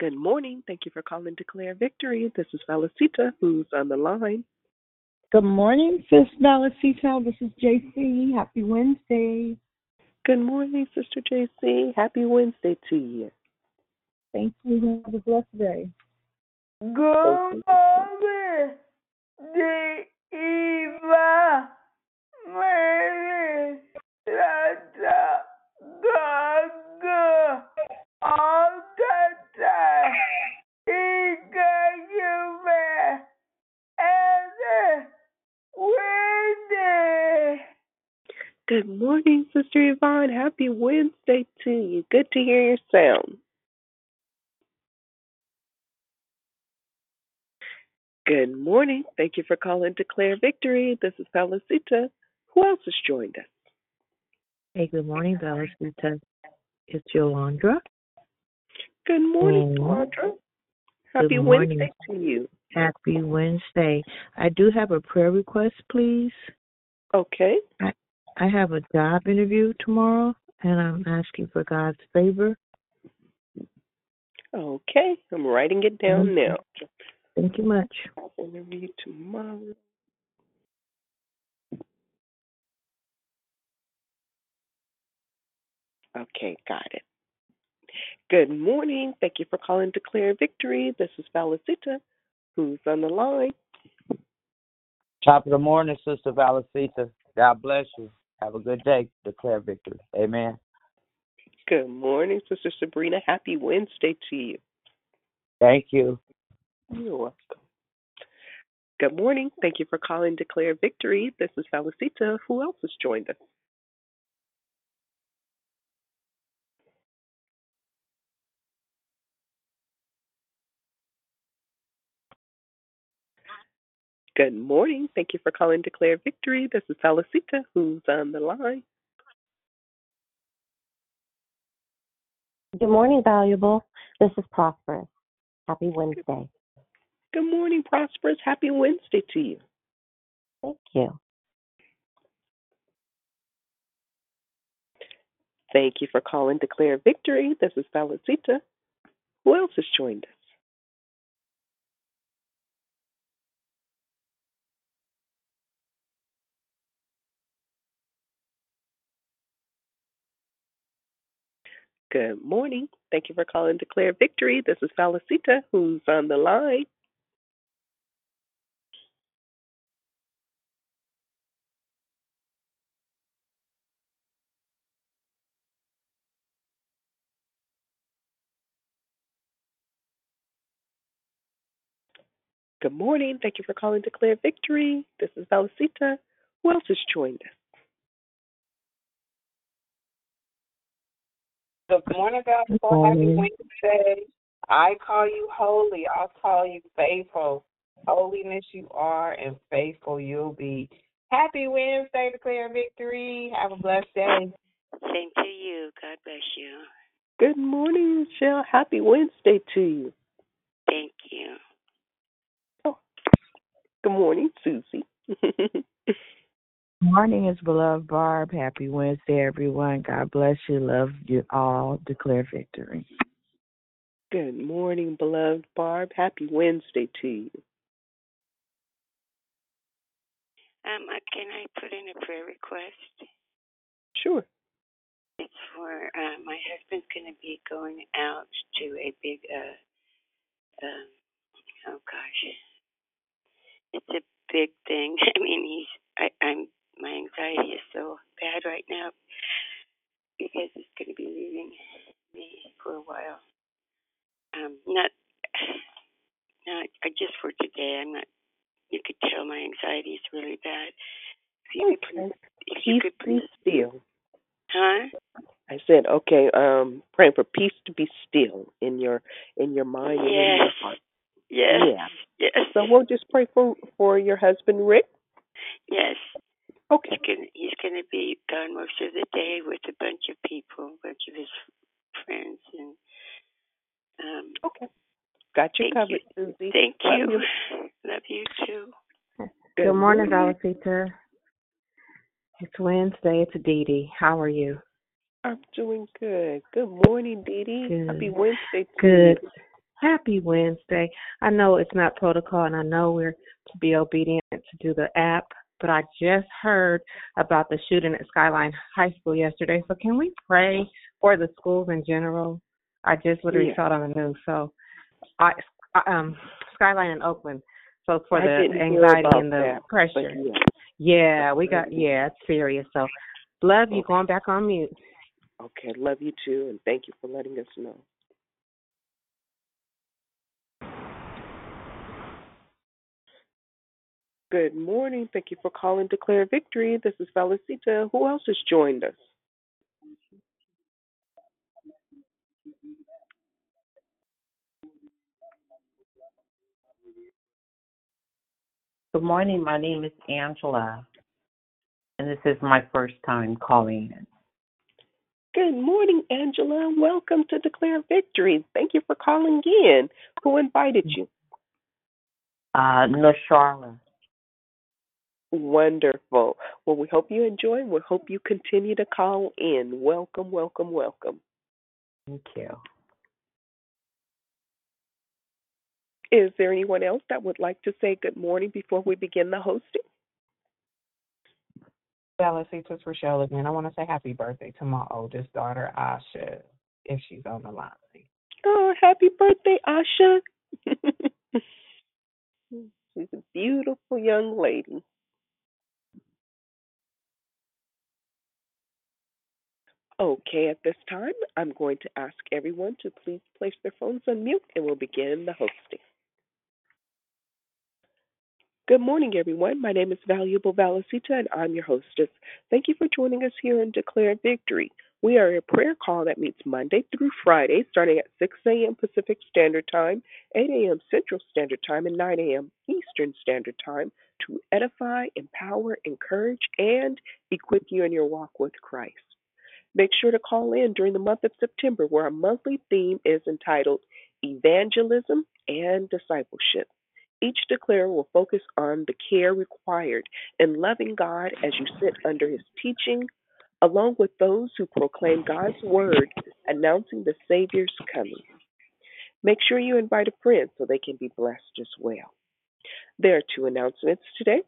Good morning. Thank you for calling Declare Victory. This is Felicita, who's on the line. Good morning, Sis Valicita. This is JC. Happy Wednesday. Good morning, Sister JC. Happy Wednesday to you. Thank you. Have a blessed day. Good morning, Eva. Mary, Lata, Gaga, all the time. He got you back. And Wednesday. Good morning, Sister Yvonne. Happy Wednesday to you. Good to hear your sound. Good morning. Thank you for calling Declare Victory. This is Felicita. Who else has joined us? Hey, good morning, Valicita. It's Yolanda. Good morning, Mm. Sandra. Happy Good morning. Wednesday to you. Happy Wednesday. I do have a prayer request, please. Okay. I have a job interview tomorrow, and I'm asking for God's favor. Okay. I'm writing it down Mhm. now. Thank you much. Interview tomorrow. Okay, got it. Good morning. Thank you for calling Declare Victory. This is Felicita. Who's on the line? Top of the morning, Sister Valicita. God bless you. Have a good day. Declare victory. Amen. Good morning, Sister Sabrina. Happy Wednesday to you. Thank you. You're welcome. Good morning. Thank you for calling Declare Victory. This is Felicita. Who else has joined us? Good morning. Thank you for calling Declare Victory. This is Felicita. Who's on the line? Good morning, valuable. This is Prosperous. Happy Wednesday. Good morning, Prosperous. Happy Wednesday to you. Thank you. Thank you for calling Declare Victory. This is Felicita. Who else has joined us? Good morning. Thank you for calling Declare Victory. This is Felicita. Who's on the line? Good morning. Thank you for calling Declare Victory. This is Felicita. Who else has joined us? Good morning, Good gospel. Happy. Wednesday. I call you holy. I'll call you faithful. Holiness you are, and faithful you'll be. Happy Wednesday, declare victory. Have a blessed day. Same to you. God bless you. Good morning, Michelle. Happy Wednesday to you. Thank you. Oh, good morning, Susie. Morning is beloved Barb. Happy Wednesday, everyone. God bless you. Love you all. Declare victory. Good morning, beloved Barb. Happy Wednesday to you. Um, can I put in a prayer request? Sure. It's for uh, my husband's going to be going out to a big, uh, um, oh gosh, it's a big thing. I mean, he's, I, I'm, my anxiety is so bad right now because he's going to be leaving me for a while. Um, not, not just for today. I'm not. You could tell my anxiety is really bad. If you could, Okay. if you Peace could, be still. huh? I said, okay, um, praying for peace to be still in your in your mind and in your Yes. heart. Yes. Yeah. Yes. So we'll just pray for for your husband, Rick. yes. Okay. He's gonna he's gonna be gone most of the day with a bunch of people, a bunch of his friends, and um. Okay. Got you Thank covered, you. Susie. Thank Love you. you. Love you too. Good, morning, Valicita. It's Wednesday. It's Dee Dee. How are you? I'm doing good. Good morning, Dee Dee. Good. Happy Wednesday to Good. you. Happy Wednesday. I know it's not protocol and I know we're to be obedient to do the app, but I just heard about the shooting at Skyline High School yesterday. So can we pray for the schools in general? I just literally Yeah. saw it on the news. So I um Skyline in Oakland. So for I the anxiety and the that, pressure. yeah. Yeah, we got yeah, it's serious. So love you. Okay. Going back on mute. Okay, love you too, and thank you for letting us know. Good morning. Thank you for calling Declare Victory. This is Felicita. Who else has joined us? Good morning. My name is Angela, and this is my first time calling in. Good morning, Angela. Welcome to Declare Victory. Thank you for calling in. Who invited you? Uh, Nasharla. Wonderful. Well, we hope you enjoy. We hope you continue to call in. Welcome, welcome, welcome. Thank you. Is there anyone else that would like to say good morning before we begin the hosting? Felicita, it's Rochelle again. I want to say happy birthday to my oldest daughter, Asha, if she's on the line. Oh, happy birthday, Asha. She's a beautiful young lady. Okay, at this time, I'm going to ask everyone to please place their phones on mute and we'll begin the hosting. Good morning, everyone. My name is Valuable Valicita, and I'm your hostess. Thank you for joining us here in Declare Victory. We are a prayer call that meets Monday through Friday, starting at 6 a.m. Pacific Standard Time, 8 a.m. Central Standard Time, and 9 a.m. Eastern Standard Time to edify, empower, encourage, and equip you in your walk with Christ. Make sure to call in during the month of September, where our monthly theme is entitled Evangelism and Discipleship. Each declare will focus on the care required in loving God as you sit under his teaching, along with those who proclaim God's word, announcing the Savior's coming. Make sure you invite a friend so they can be blessed as well. There are two announcements today.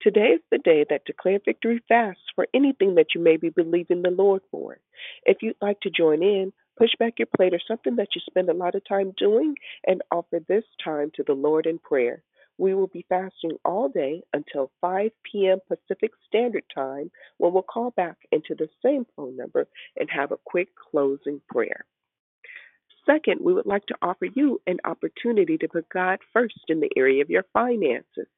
Today is the day that Declare Victory fasts for anything that you may be believing the Lord for. If you'd like to join in, push back your plate or something that you spend a lot of time doing and offer this time to the Lord in prayer. We will be fasting all day until 5 p.m. Pacific Standard Time when we'll call back into the same phone number and have a quick closing prayer. Second, we would like to offer you an opportunity to put God first in the area of your finances.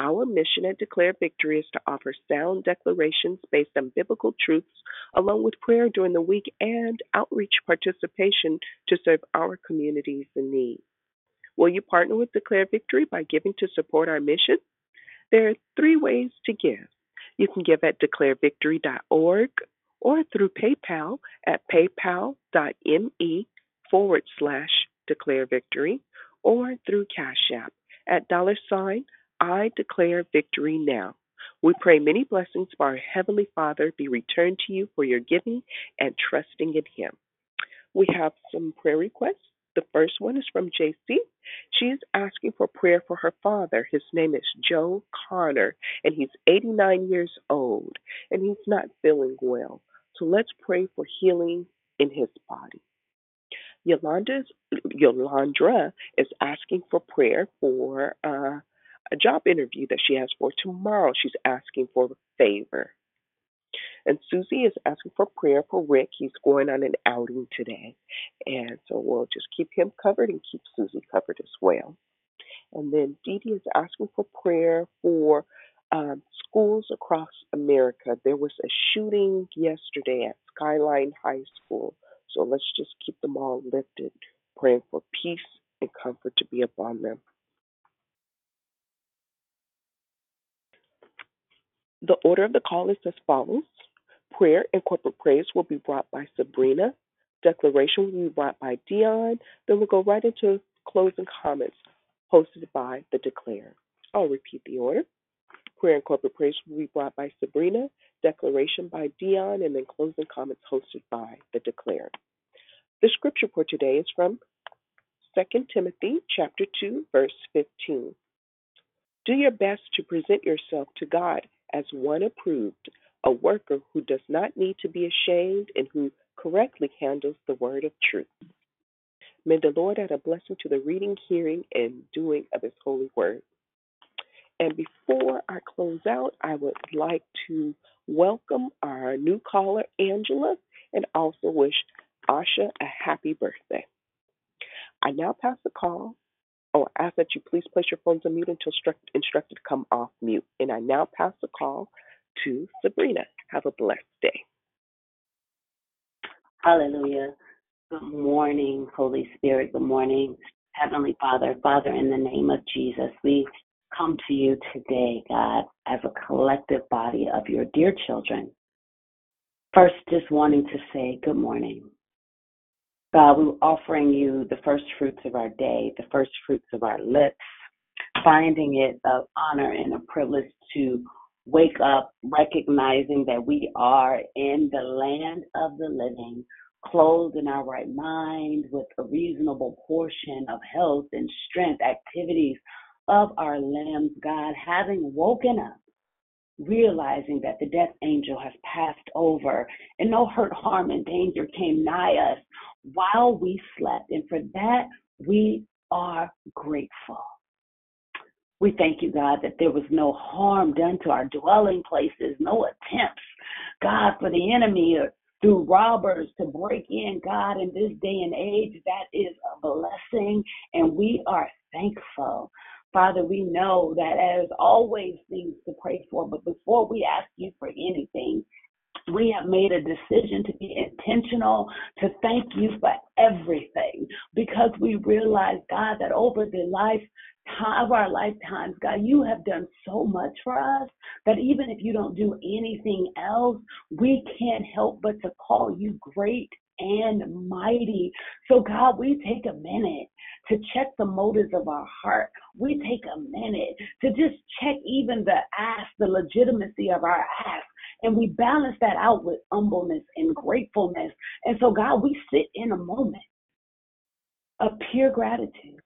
Our mission at Declare Victory is to offer sound declarations based on biblical truths, along with prayer during the week and outreach participation to serve our communities in need. Will you partner with Declare Victory by giving to support our mission? There are three ways to give. You can give at declarevictory.org or through PayPal at paypal.me forward slash declarevictory or through Cash App at dollar sign I declare victory now. We pray many blessings for our Heavenly Father be returned to you for your giving and trusting in Him. We have some prayer requests. The first one is from JC. She's asking for prayer for her father. His name is Joe Connor, and he's 89 years old, and he's not feeling well. So let's pray for healing in his body. Yolanda's, Yolandra is asking for prayer for uh, a job interview that she has for tomorrow. She's asking for a favor. And Susie is asking for prayer for Rick. He's going on an outing today. And so we'll just keep him covered and keep Susie covered as well. And then Dee Dee is asking for prayer for um, schools across America. There was a shooting yesterday at Skyline High School. So let's just keep them all lifted, praying for peace and comfort to be upon them. The order of the call is as follows Prayer and corporate praise will be brought by Sabrina. Declaration will be brought by Dionne. Then we'll go right into closing comments hosted by the Declare. I'll repeat the order. Prayer and corporate praise will be brought by Sabrina. Declaration by Dionne. And then closing comments hosted by the Declare. The scripture for today is from 2 Timothy chapter 2 verse 15. Do your best to present yourself to God as one approved, a worker who does not need to be ashamed and who correctly handles the word of truth. May the Lord add a blessing to the reading, hearing, and doing of his holy word. And before I close out, I would like to welcome our new caller, Angela, and also wish Asha a happy birthday. I now pass the call. Oh, I ask that you please place your phones on mute until instruct, instructed to come off mute. And I now pass the call to Sabrina. Have a blessed day. Hallelujah. Good morning, Holy Spirit. Good morning, Heavenly Father. Father, in the name of Jesus, we come to you today, God, as a collective body of your dear children. First, just wanting to say good morning. God, we're offering you the first fruits of our day, the first fruits of our lips, finding it an honor and a privilege to wake up recognizing that we are in the land of the living, clothed in our right mind with a reasonable portion of health and strength, activities of our limbs, God, having woken up realizing that the death angel has passed over and no hurt, harm, and danger came nigh us while we slept. And for that, we are grateful. We thank you, God, that there was no harm done to our dwelling places, no attempts, God, for the enemy or through robbers to break in, God, in this day and age. That is a blessing, and we are thankful. Father, we know that as always things to pray for, but before we ask you for anything, we have made a decision to be intentional, to thank you for everything, because we realize, God, that over the life of our lifetimes, God, you have done so much for us that even if you don't do anything else, we can't help but to call you great and mighty. So, God, we take a minute to check the motives of our heart. We take a minute to just check even the ask, the legitimacy of our ask. And we balance that out with humbleness and gratefulness. And so, God, we sit in a moment of pure gratitude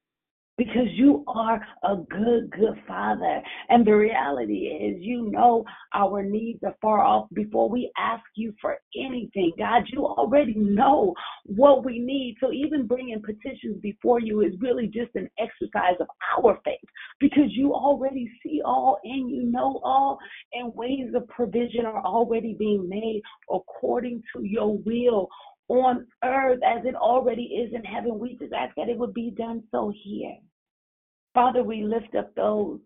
because you are a good, good father. And the reality is, you know our needs are far off before we ask you for anything. God, you already know what we need. So even bringing petitions before you is really just an exercise of our faith because you already see all and you know all, and ways of provision are already being made according to your will on earth as it already is in heaven. We just ask that it would be done so here. Father, we lift up those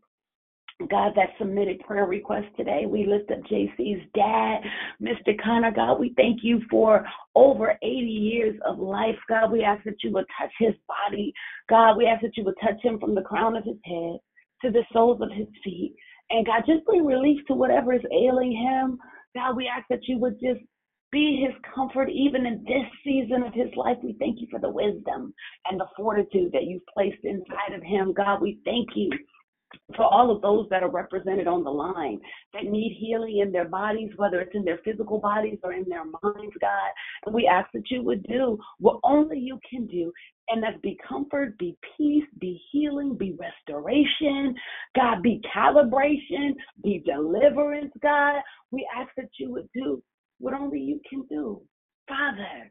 God, that submitted prayer request today. We lift up JC's dad, Mr. Connor. God, we thank you for over 80 years of life. God, we ask that you would touch his body. God, we ask that you would touch him from the crown of his head to the soles of his feet. And God, just bring relief to whatever is ailing him. God, we ask that you would just be his comfort even in this season of his life. We thank you for the wisdom and the fortitude that you've placed inside of him. God, we thank you for all of those that are represented on the line that need healing in their bodies, whether it's in their physical bodies or in their minds, God. And we ask that you would do what only you can do. And that's be comfort, be peace, be healing, be restoration, God, be calibration, be deliverance, God. We ask that you would do what only you can do, Father.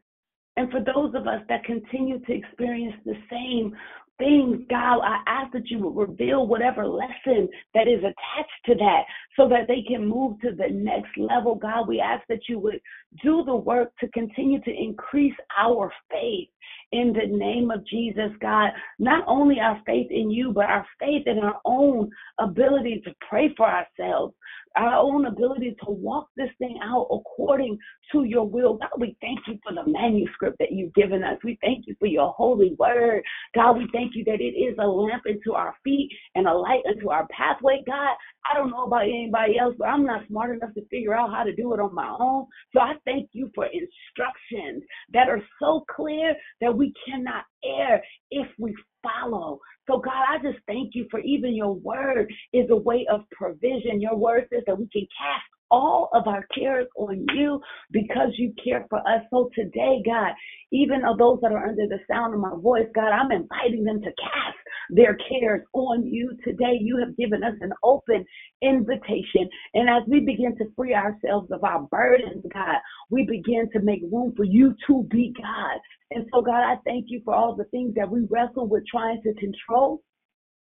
And for those of us that continue to experience the same things, God, I ask that you would reveal whatever lesson that is attached to that so that they can move to the next level. God, we ask that you would do the work to continue to increase our faith in the name of Jesus, God. Not only our faith in you, but our faith in our own ability to pray for ourselves, our own ability to walk this thing out according to your will. God, we thank you for the manuscript that you've given us. We thank you for your holy word. God, we thank you that it is a lamp into our feet and a light into our pathway. God, I don't know about anybody else, but I'm not smart enough to figure out how to do it on my own. So I thank you for instructions that are so clear that we cannot err if we follow. So, God, I just thank you for even your word is a way of provision. Your word says that we can cast all of our cares on you because you care for us. So today, God, even of those that are under the sound of my voice, God, I'm inviting them to cast their cares on you today. You have given us an open invitation. And as we begin to free ourselves of our burdens, God, we begin to make room for you to be God. And so, God, I thank you for all the things that we wrestle with trying to control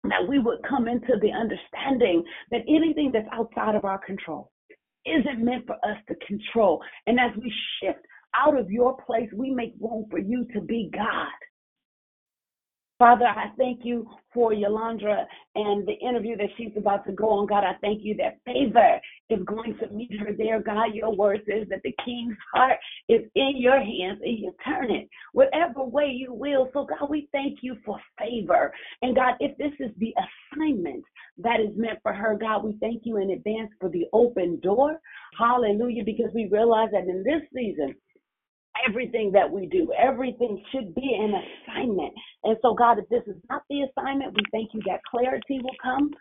that we would come into the understanding that anything that's outside of our control isn't meant for us to control. And as we shift out of your place, we make room for you to be God. Father, I thank you for Yolandra and the interview that she's about to go on. God, I thank you that favor is going to meet her there. God, your word says that the king's heart is in your hands and you turn it whatever way you will. So, God, we thank you for favor. And God, if this is the assignment that is meant for her, God, we thank you in advance for the open door. Hallelujah, because we realize that in this season, everything that we do. Everything should be an assignment. And so, God, if this is not the assignment, we thank you that clarity will come.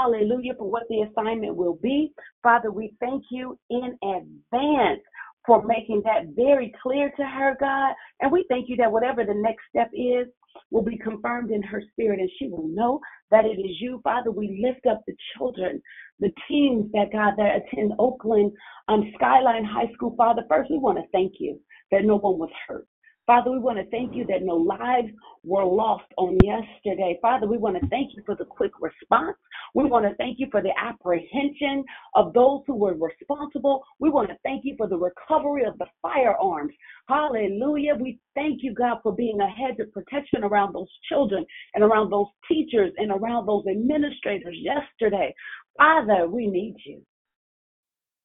Hallelujah for what the assignment will be. Father, we thank you in advance for making that very clear to her, God. And we thank you that whatever the next step is, will be confirmed in her spirit and she will know that it is you. Father, we lift up the children, the teens that God that attend Oakland um, Skyline High School. Father, first we want to thank you that no one was hurt. Father, we want to thank you that no lives were lost on yesterday. Father, we want to thank you for the quick response. We want to thank you for the apprehension of those who were responsible. We want to thank you for the recovery of the firearms. Hallelujah. We thank you, God, for being a hedge of protection around those children and around those teachers and around those administrators yesterday. Father, we need you.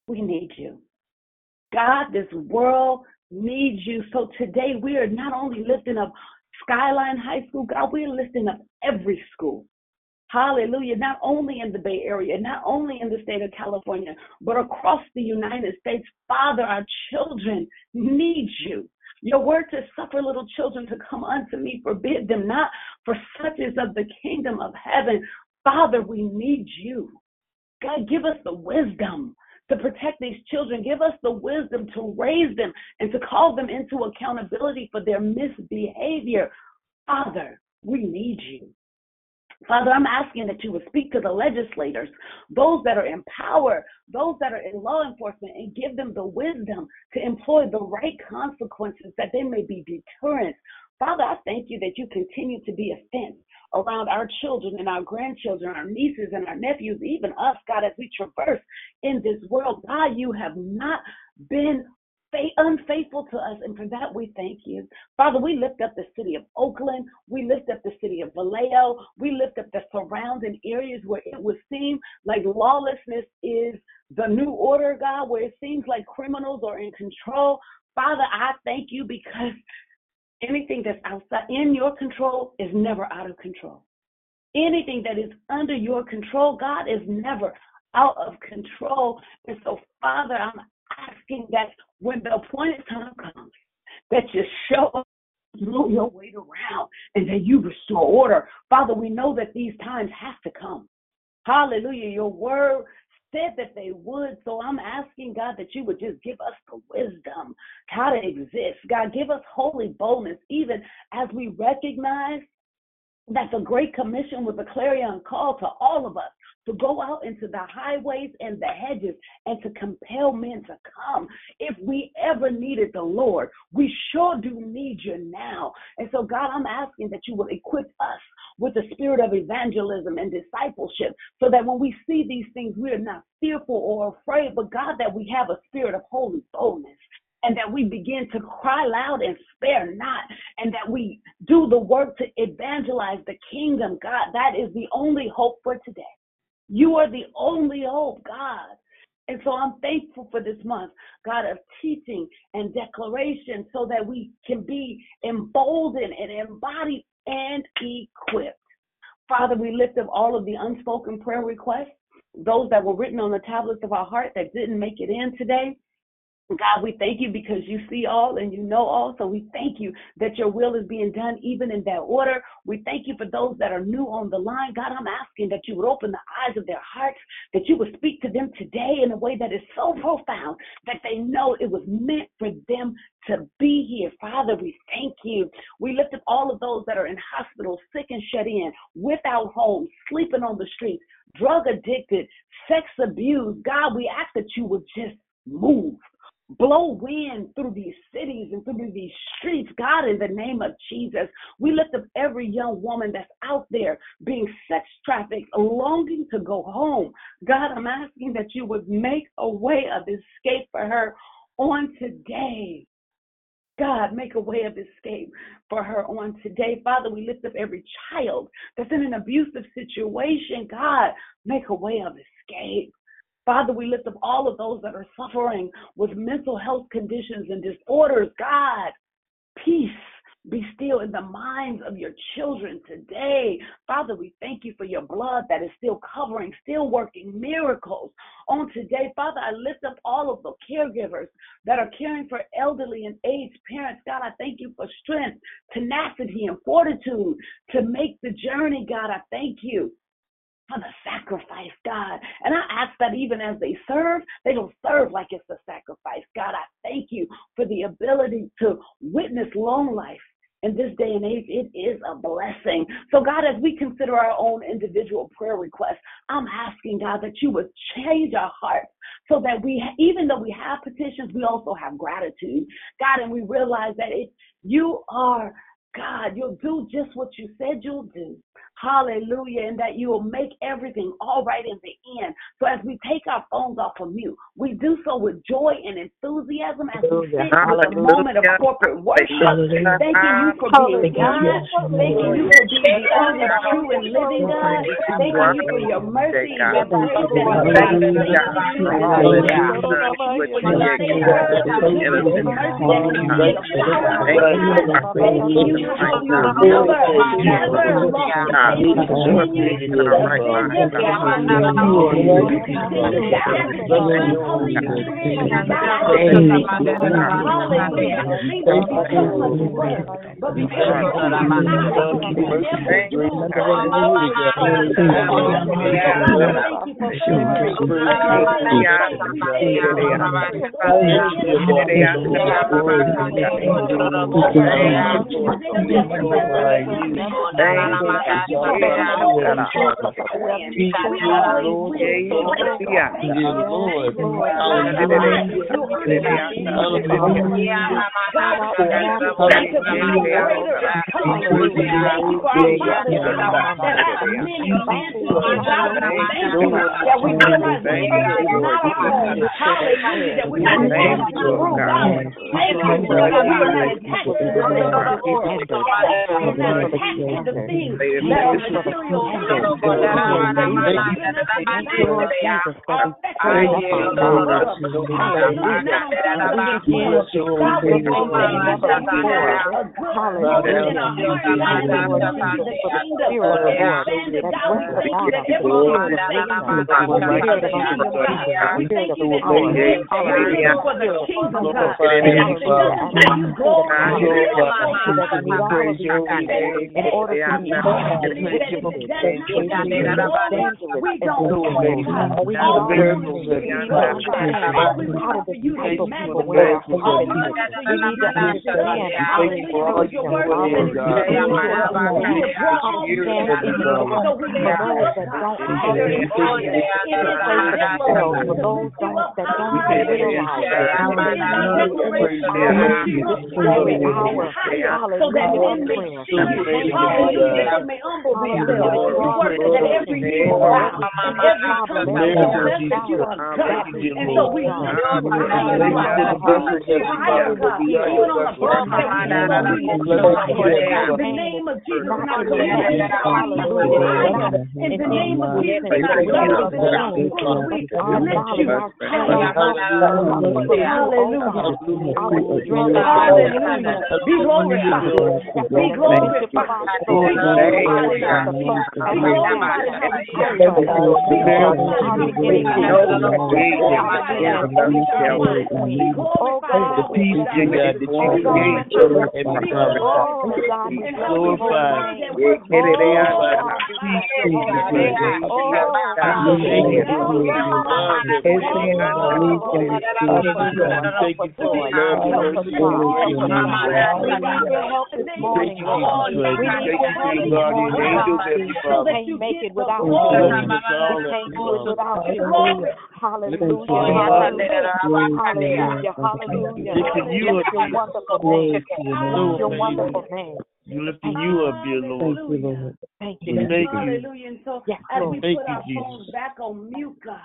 We need you. God, this world needs you. So today we are not only lifting up Skyline High School, God, we're lifting up every school. Hallelujah. Not only in the Bay Area, not only in the state of California, but across the United States. Father, our children need you. Your word to suffer little children to come unto me, forbid them not, for such is of the kingdom of heaven. Father, we need you. God, give us the wisdom to protect these children. Give us the wisdom to raise them and to call them into accountability for their misbehavior. Father, we need you. Father, I'm asking that you would speak to the legislators, those that are in power, those that are in law enforcement, and give them the wisdom to employ the right consequences that they may be deterrents. Father, I thank you that you continue to be a fence around our children and our grandchildren, our nieces and our nephews, even us, God, as we traverse in this world. God, you have not been unfaithful to us, and for that we thank you. Father, we lift up the city of Oakland. We lift up the city of Vallejo. We lift up the surrounding areas where it would seem like lawlessness is the new order, God, where it seems like criminals are in control. Father, I thank you because anything that's outside in your control is never out of control. Anything that is under your control, God, is never out of control. And so, Father, I'm asking that when the appointed time comes, that you show up, throw your weight around, and that you restore order. Father, we know that these times have to come. Hallelujah. Your word said that they would. So I'm asking God that you would just give us the wisdom how to exist. God, give us holy boldness, even as we recognize that the Great Commission was a clarion call to all of us to go out into the highways and the hedges and to compel men to come. If we ever needed the Lord, we sure do need you now. And so, God, I'm asking that you will equip us with the spirit of evangelism and discipleship so that when we see these things, we are not fearful or afraid, but God, that we have a spirit of holy boldness and that we begin to cry loud and spare not, and that we do the work to evangelize the kingdom, God. That is the only hope for today. You are the only hope, God. And so I'm thankful for this month, God, of teaching and declaration so that we can be emboldened and embodied and equipped. Father, we lift up all of the unspoken prayer requests, those that were written on the tablets of our heart that didn't make it in today. God, we thank you because you see all and you know all. So we thank you that your will is being done even in that order. We thank you for those that are new on the line. God, I'm asking that you would open the eyes of their hearts, that you would speak to them today in a way that is so profound that they know it was meant for them to be here. Father, we thank you. We lift up all of those that are in hospitals, sick and shut in, without homes, sleeping on the streets, drug addicted, sex abused. God, we ask that you would just move blow wind through these cities and through these streets. God, in the name of Jesus, we lift up every young woman that's out there being sex trafficked, longing to go home. God, I'm asking that you would make a way of escape for her on today. God, make a way of escape for her on today. Father, we lift up every child that's in an abusive situation. God, make a way of escape. Father, we lift up all of those that are suffering with mental health conditions and disorders. God, peace be still in the minds of your children today. Father, we thank you for your blood that is still covering, still working miracles on today. Father, I lift up all of the caregivers that are caring for elderly and aged parents. God, I thank you for strength, tenacity, and fortitude to make the journey. God, I thank you for the sacrifice, God. And I ask that even as they serve, they don't serve like it's a sacrifice. God, I thank you for the ability to witness long life. In this day and age, it is a blessing. So, God, as we consider our own individual prayer requests, I'm asking, God, that you would change our hearts so that we, even though we have petitions, we also have gratitude. God, and we realize that it, you are God, you'll do just what you said you'll do. Hallelujah. And that you will make everything all right in the end. So as we take our phones off of mute, we do so with joy and enthusiasm as we sit in a moment of corporate worship. Thanking you for being God. Thanking you for being the only true and living God. Thanking you for your mercy and your in don't how to be able to aware we need to understand because your word is so that don't for those that don't realize so that men may see you they may humble themselves word that every every tongue will confess that you are God and so we higher God even on the cross that we the name of Jesus, and I bless you, God. In the name of Jesus, and I bless you, We you. Hallelujah. Hallelujah. Be glorified. Be glorified. The peace, dear God, that you create from every promise. Be glorified. Thank you. for the love and mercy and Thank you, Jesus. Thank you for your guardian angels, Heavenly Father. can't make it without Bless you. us all, We can't do it Father. without you. Hallelujah. Hallelujah. Hallelujah. Lifting you up, Your Jesus. wonderful name. So Your wonderful name. You lifting you up, dear Lord. Thank We you. thank you. Hallelujah. And so Yes, as Lord. we Thank put you, our Jesus. phones back on mute, God,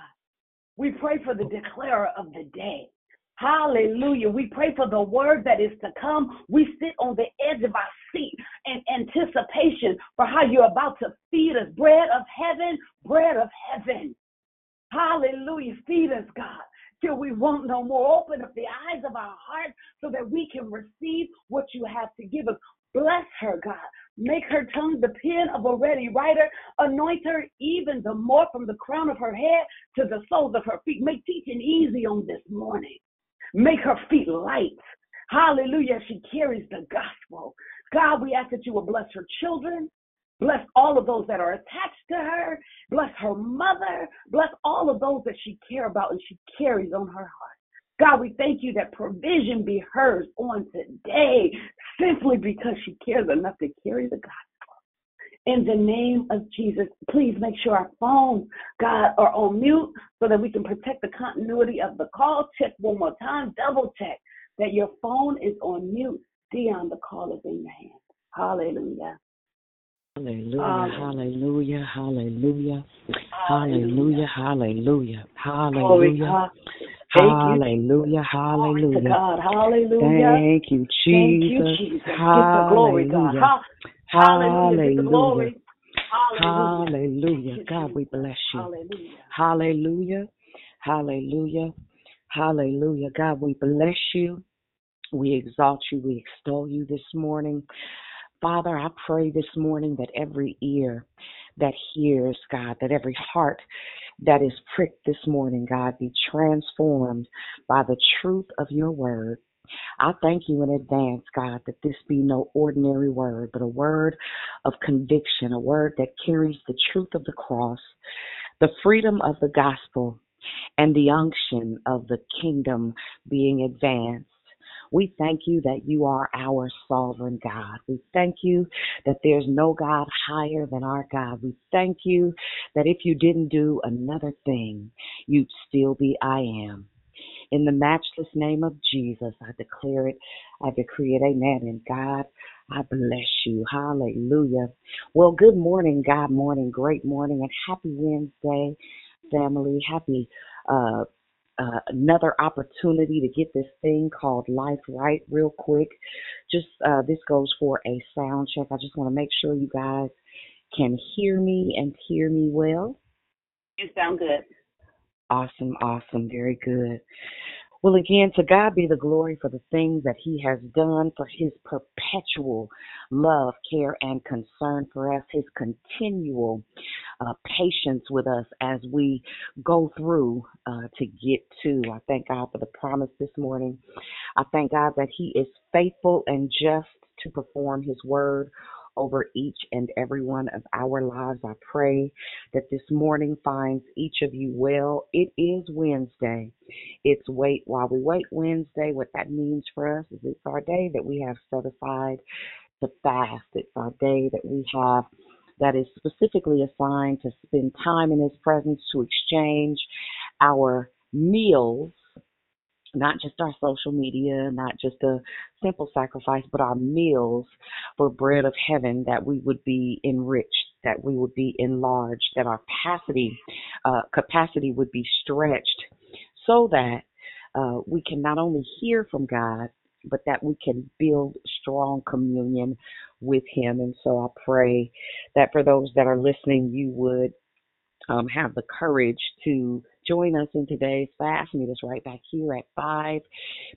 we pray for the declarer of the day. Hallelujah. We pray for the word that is to come. We sit on the edge of our seat in anticipation for how you're about to feed us bread of heaven, bread of heaven. Hallelujah. Feed us, God, till we want no more. Open up the eyes of our hearts so that we can receive what you have to give us. Bless her, God. Make her tongue the pen of a ready writer. Anoint her even the more from the crown of her head to the soles of her feet. Make teaching easy on this morning. Make her feet light. Hallelujah. She carries the gospel. God, we ask that you will bless her children. Bless all of those that are attached to her. Bless her mother. Bless all of those that she cares about and she carries on her heart. God, we thank you that provision be hers on today simply because she cares enough to carry the gospel. In the name of Jesus, please make sure our phones, God, are on mute so that we can protect the continuity of the call. Check one more time, double check that your phone is on mute. Dionne, the call is in your hands. Hallelujah. Hallelujah, Um, hallelujah, hallelujah, hallelujah, hallelujah, Glory, hallelujah, God. Thank you. hallelujah, hallelujah. Hallelujah. Thank you, Thank you, Jesus. Jesus. The glory, God. Hallelujah. Hallelujah. Hallelujah. glory. Hallelujah. Hallelujah. God, we bless you. Hallelujah. Hallelujah. Hallelujah. Hallelujah. God, we bless you. We exalt you. We extol you this morning. Father, I pray this morning that every ear that hears, God, that every heart that is pricked this morning, God, be transformed by the truth of your word. I thank you in advance, God, that this be no ordinary word, but a word of conviction, a word that carries the truth of the cross, the freedom of the gospel, and the unction of the kingdom being advanced. We thank you that you are our sovereign God. We thank you that there's no God higher than our God. We thank you that if you didn't do another thing, you'd still be I am. In the matchless name of Jesus, I declare it, I decree it, amen. And God, I bless you. Hallelujah. Well, good morning, God morning, great morning, and happy Wednesday, family. Happy uh, uh, another opportunity to get this thing called life right real quick. Just uh, this goes for a sound check. I just want to make sure you guys can hear me and hear me well. You sound good. Awesome, awesome, very good. Well, again, to God be the glory for the things that He has done, for His perpetual love, care, and concern for us, His continual uh, patience with us as we go through uh, to get to. I thank God for the promise this morning. I thank God that He is faithful and just to perform His word over each and every one of our lives. I pray that this morning finds each of you well. It is Wednesday. It's Wait While We Wait Wednesday. What that means for us is it's our day that we have set aside to fast. It's our day that we have that is specifically assigned to spend time in His presence to exchange our meals not just our social media, not just a simple sacrifice, but our meals for bread of heaven that we would be enriched, that we would be enlarged, that our capacity uh, capacity would be stretched, so that uh, we can not only hear from God, but that we can build strong communion with Him. And so I pray that for those that are listening, you would um, have the courage to join us in today's fast. Meet us right back here at 5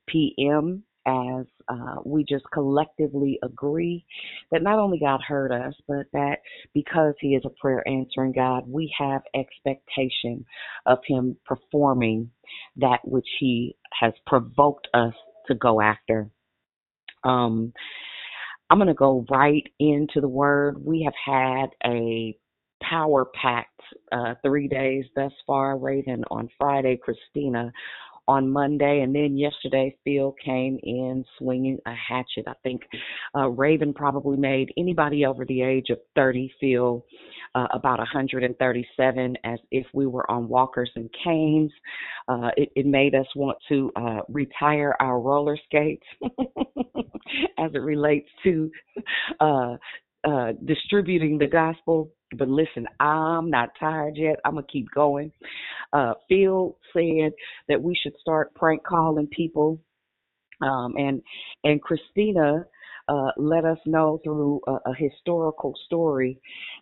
p.m. as uh, we just collectively agree that not only God heard us, but that because He is a prayer answering God, we have expectation of Him performing that which He has provoked us to go after. Um, I'm going to go right into the word. We have had a power packed uh, three days thus far. Raven on Friday, Christina on Monday, and then yesterday Phil came in swinging a hatchet. I think uh, Raven probably made anybody over the age of 30 feel uh, about 137, as if we were on walkers and canes. Uh, it, it made us want to uh, retire our roller skates as it relates to uh, uh, distributing the gospel. But listen, I'm not tired yet. I'm gonna keep going. Uh, Phil said that we should start prank calling people, um, and and Christina uh, let us know through a, a historical story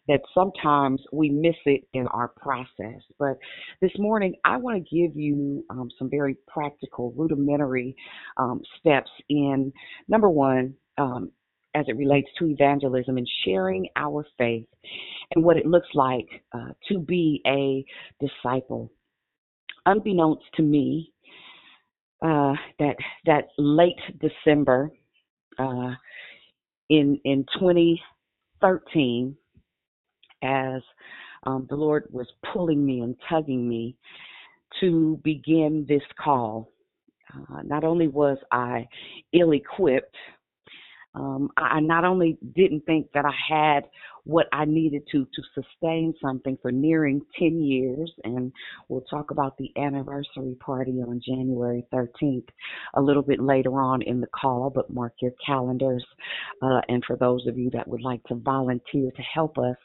that sometimes we miss it in our process. But this morning, I want to give you um, some very practical, rudimentary um, steps in number one, um, as it relates to evangelism and sharing our faith and what it looks like uh, to be a disciple. Unbeknownst to me, uh, that that late December uh, in in 2013, as um, the Lord was pulling me and tugging me to begin this call. Uh, not only was I ill equipped um, I not only didn't think that I had what I needed to to sustain something for nearing 10 years, and we'll talk about the anniversary party on January 13th a little bit later on in the call, but mark your calendars. Uh, and for those of you that would like to volunteer to help us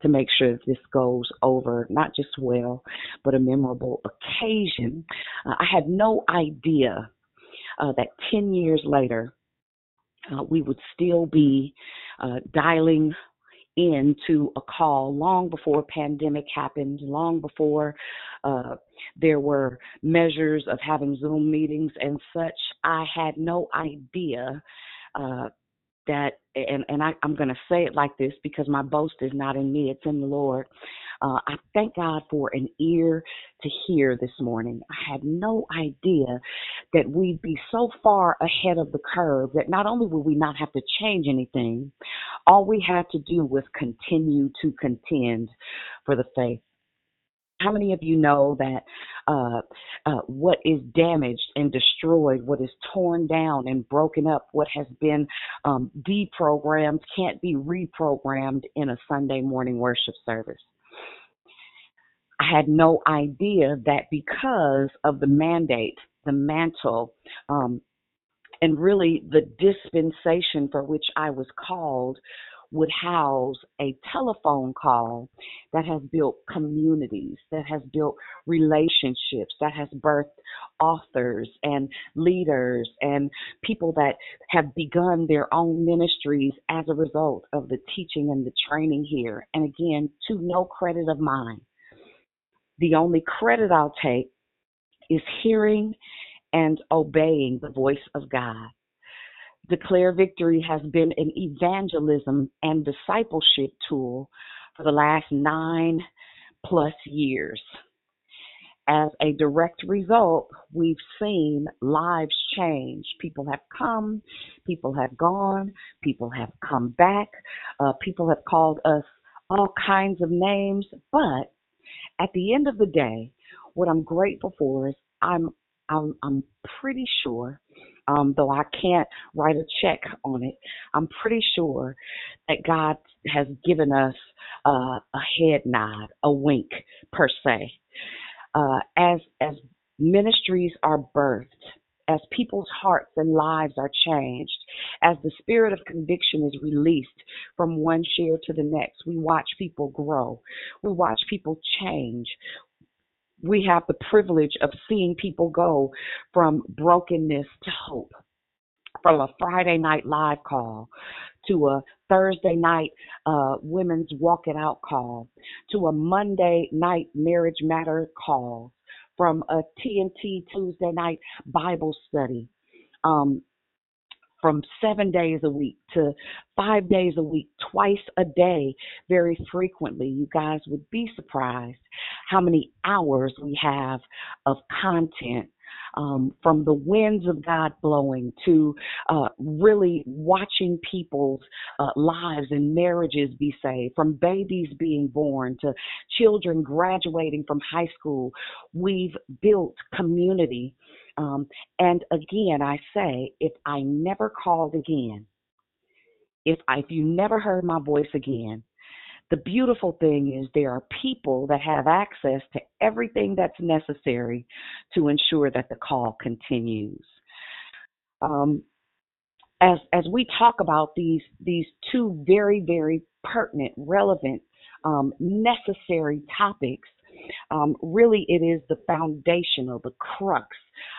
to make sure this goes over not just well, but a memorable occasion, uh, I had no idea uh, that 10 years later, uh, we would still be uh, dialing into a call long before pandemic happened, long before uh, there were measures of having Zoom meetings and such. I had no idea uh, that, and, and I, I'm going to say it like this because my boast is not in me, it's in the Lord. Uh, I thank God for an ear to hear this morning. I had no idea that we'd be so far ahead of the curve that not only would we not have to change anything, all we had to do was continue to contend for the faith. How many of you know that uh, uh, what is damaged and destroyed, what is torn down and broken up, what has been um, deprogrammed can't be reprogrammed in a Sunday morning worship service? I had no idea that because of the mandate, the mantle, um, and really the dispensation for which I was called would house a telephone call that has built communities, that has built relationships, that has birthed authors and leaders and people that have begun their own ministries as a result of the teaching and the training here. And again, to no credit of mine. The only credit I'll take is hearing and obeying the voice of God. Declare Victory has been an evangelism and discipleship tool for the last nine plus years. As a direct result, we've seen lives change. People have come, people have gone, people have come back, uh, people have called us all kinds of names, but at the end of the day, what I'm grateful for is I'm I'm I'm pretty sure, um, though I can't write a check on it, I'm pretty sure that God has given us uh, a head nod, a wink per se. Uh, as as ministries are birthed, as people's hearts and lives are changed, as the spirit of conviction is released from one share to the next, we watch people grow. We watch people change. We have the privilege of seeing people go from brokenness to hope. from a Friday night live call to a Thursday night uh, women's walk it out call to a Monday night marriage matter call from a TNT Tuesday night Bible study. Um, from seven days a week to five days a week, twice a day, very frequently. You guys would be surprised how many hours we have of content um, from the winds of God blowing to uh, really watching people's uh, lives and marriages be saved, from babies being born to children graduating from high school. We've built community. Um, and again, I say, if I never called again, if I, if you never heard my voice again, the beautiful thing is there are people that have access to everything that's necessary to ensure that the call continues. Um, as as we talk about these these two very very pertinent, relevant, um, necessary topics, um, really it is the foundational, the crux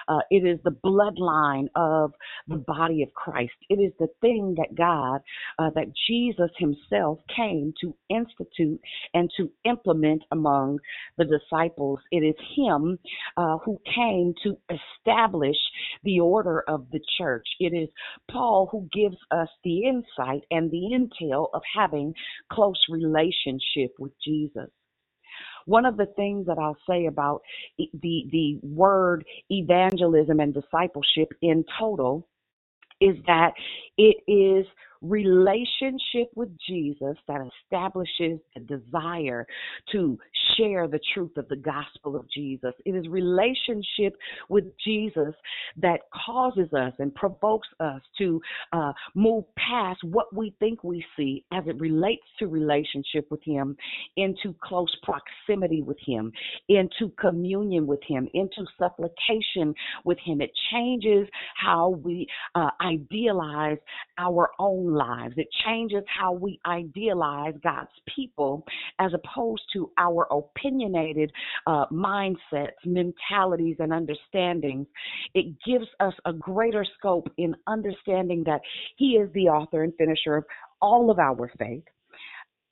uh, it is the bloodline of the body of Christ. It is the thing that God, uh, that Jesus Himself came to institute and to implement among the disciples. It is Him uh, who came to establish the order of the church. It is Paul who gives us the insight and the intel of having close relationship with Jesus. One of the things that I'll say about the the word evangelism and discipleship in total is that it is relationship with Jesus that establishes a desire to share the truth of the gospel of Jesus. It is relationship with Jesus that causes us and provokes us to uh, move past what we think we see as it relates to relationship with Him into close proximity with Him, into communion with Him, into supplication with Him. It changes how we uh, idealize our own lives. It changes how we idealize God's people as opposed to our opinionated uh, mindsets, mentalities, and understandings. It gives us a greater scope in understanding that He is the author and finisher of all of our faith.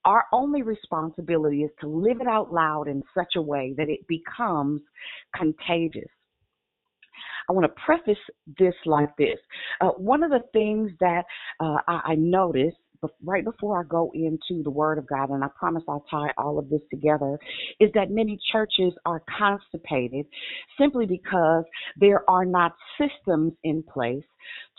Our only responsibility is to live it out loud in such a way that it becomes contagious. I want to preface this like this. Uh, one of the things that uh, I, I noticed right before I go into the Word of God, and I promise I'll tie all of this together, is that many churches are constipated simply because there are not systems in place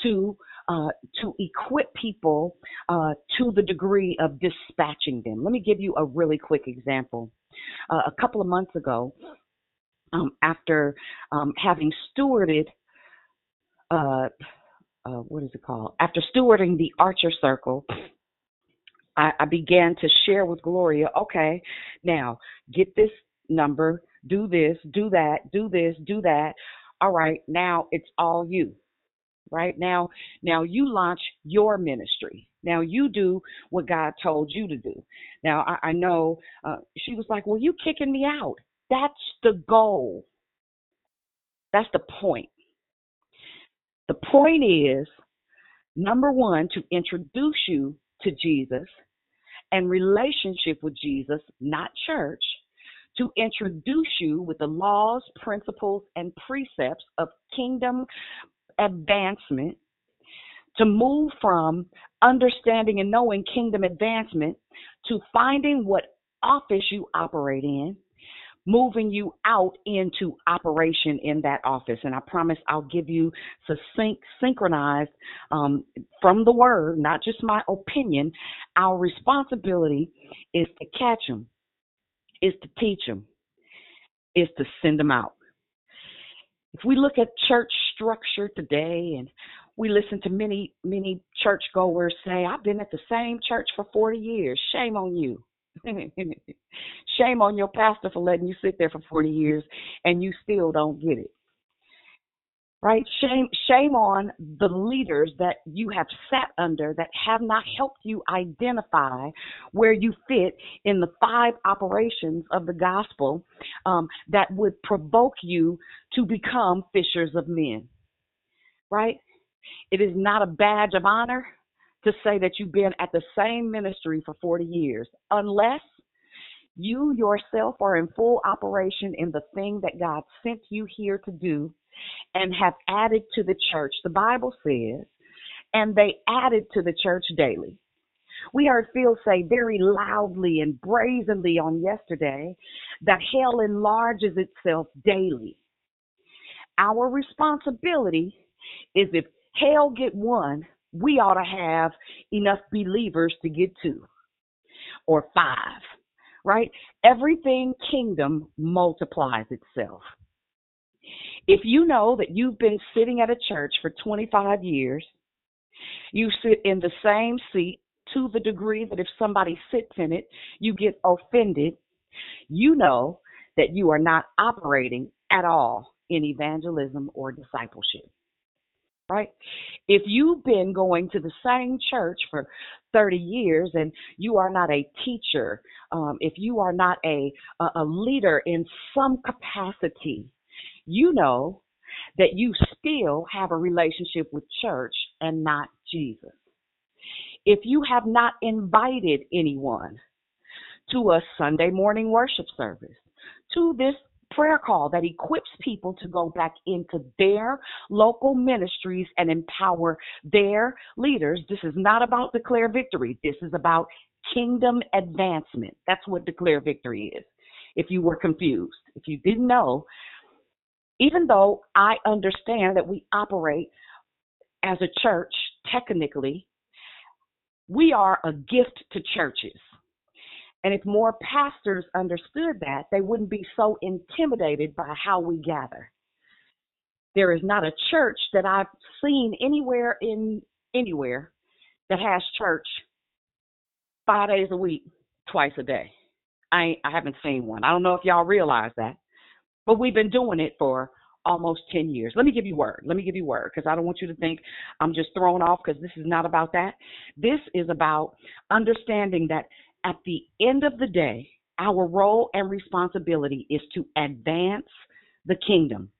to uh, to equip people uh, to the degree of dispatching them. Let me give you a really quick example. Uh, a couple of months ago, um, after um, having stewarded, uh, uh, what is it called? After stewarding the Archer Circle, I, I began to share with Gloria, okay, now get this number, do this, do that, do this, do that. All right, now it's all you. Right now, now you launch your ministry. Now you do what God told you to do. Now I, I know uh, she was like, "Well, you kicking me out." That's the goal. That's the point. The point is number one, to introduce you to Jesus and relationship with Jesus, not church, to introduce you with the laws, principles, and precepts of kingdom advancement, to move from understanding and knowing kingdom advancement to finding what office you operate in moving you out into operation in that office. And I promise I'll give you succinct, synchronized um, from the word, not just my opinion. Our responsibility is to catch them, is to teach them, is to send them out. If we look at church structure today and we listen to many, many churchgoers say, I've been at the same church for 40 years. Shame on you. Shame on your pastor for letting you sit there for 40 years and you still don't get it. Right? Shame shame on the leaders that you have sat under that have not helped you identify where you fit in the five operations of the gospel um, that would provoke you to become fishers of men. Right? It is not a badge of honor to say that you've been at the same ministry for 40 years, unless you yourself are in full operation in the thing that God sent you here to do and have added to the church. The Bible says, and they added to the church daily. We heard Phil say very loudly and brazenly on yesterday that hell enlarges itself daily. Our responsibility is if hell get one, we ought to have enough believers to get two or five, right? Everything kingdom multiplies itself. If you know that you've been sitting at a church for 25 years, you sit in the same seat to the degree that if somebody sits in it, you get offended, you know that you are not operating at all in evangelism or discipleship. Right? If you've been going to the same church for 30 years and you are not a teacher, um, if you are not a, a leader in some capacity, you know that you still have a relationship with church and not Jesus. If you have not invited anyone to a Sunday morning worship service, to this prayer call that equips people to go back into their local ministries and empower their leaders. This is not about declare victory. This is about kingdom advancement. That's what declare victory is. If you were confused, if you didn't know, even though I understand that we operate as a church technically, we are a gift to churches. And if more pastors understood that, they wouldn't be so intimidated by how we gather. There is not a church that I've seen anywhere in anywhere that has church five days a week, twice a day. I I haven't seen one. I don't know if y'all realize that, but we've been doing it for almost 10 years. Let me give you word. Let me give you word because I don't want you to think I'm just throwing off because this is not about that. This is about understanding that at the end of the day, our role and responsibility is to advance the kingdom.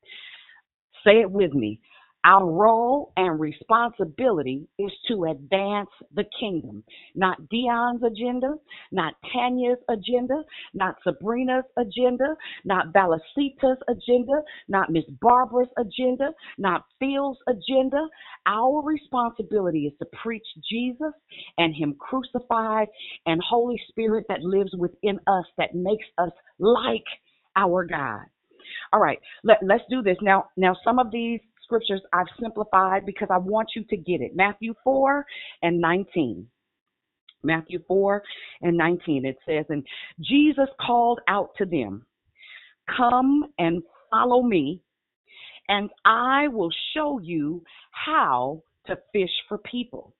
Say it with me. Our role and responsibility is to advance the kingdom. Not Dionne's agenda, not Tanya's agenda, not Sabrina's agenda, not Valicita's agenda, not Miss Barbara's agenda, not Phil's agenda. Our responsibility is to preach Jesus and Him crucified and Holy Spirit that lives within us that makes us like our God. All right, let, let's do this. Now, now some of these scriptures I've simplified because I want you to get it. Matthew 4 and 19. Matthew 4 and 19. It says, And Jesus called out to them, Come and follow me, and I will show you how to fish for people.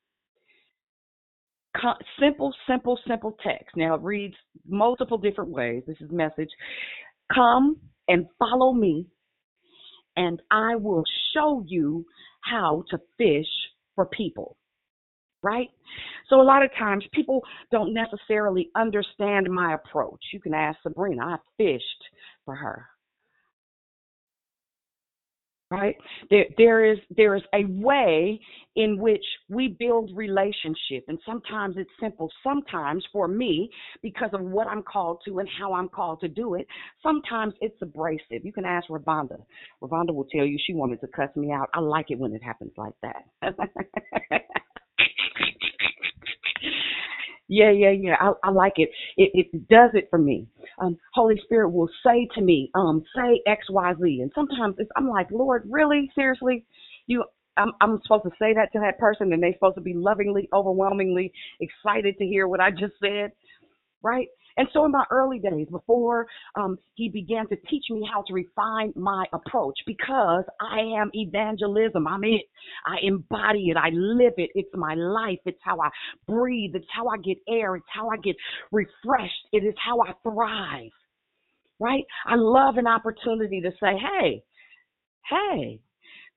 Simple, simple, simple text. Now it reads multiple different ways. This is message. Come and follow me, and I will show you how to fish for people. Right? So, a lot of times people don't necessarily understand my approach. You can ask Sabrina, I fished for her right? There there is there is a way in which we build relationship and sometimes it's simple. Sometimes for me because of what i'm called to and how i'm called to do it sometimes it's abrasive. You can ask ravonda ravonda will tell you she wanted to cuss me out. I like it when it happens like that Yeah, yeah, yeah. I, I like it. it. It does it for me. Um, Holy Spirit will say to me, um, say X, Y, Z. And sometimes it's, I'm like, Lord, really? Seriously? You I'm I'm supposed to say that to that person and they're supposed to be lovingly, overwhelmingly excited to hear what I just said. Right? And so in my early days, before um, he began to teach me how to refine my approach, because I am evangelism, I'm it. I embody it. I live it. It's my life. It's how I breathe. It's how I get air. It's how I get refreshed. It is how I thrive. Right? I love an opportunity to say, hey, hey,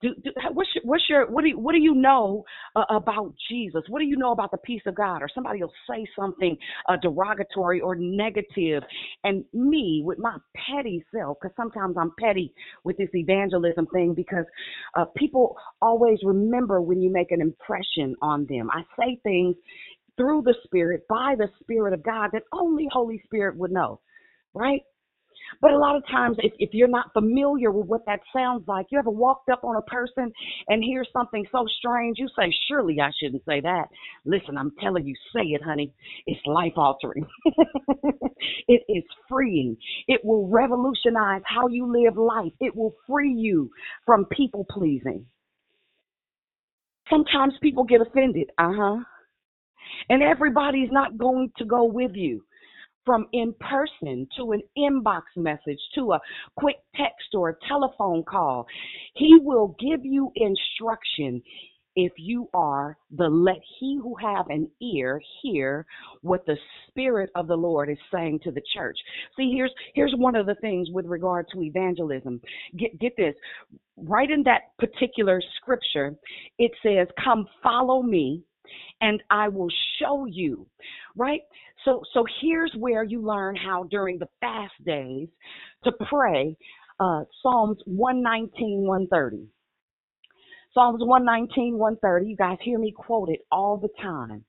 Do, do, what's your, what's your what do you, what do you know uh, about Jesus? What do you know about the peace of God? Or somebody will say something uh, derogatory or negative, and me with my petty self, because sometimes I'm petty with this evangelism thing, because uh, people always remember when you make an impression on them. I say things through the Spirit, by the Spirit of God, that only Holy Spirit would know, right? But a lot of times, if, if you're not familiar with what that sounds like, you ever walked up on a person and hear something so strange, you say, Surely I shouldn't say that. Listen, I'm telling you, say it, honey. It's life altering, it is freeing. It will revolutionize how you live life, it will free you from people pleasing. Sometimes people get offended, uh huh. And everybody's not going to go with you from in person to an inbox message to a quick text or a telephone call. He will give you instruction if you are the let he who have an ear hear what the spirit of the lord is saying to the church. See here's here's one of the things with regard to evangelism. Get get this. Right in that particular scripture it says come follow me and I will show you, right? So so here's where you learn how during the fast days to pray uh, Psalms 119, 130. Psalms 119, 130. You guys hear me quote it all the time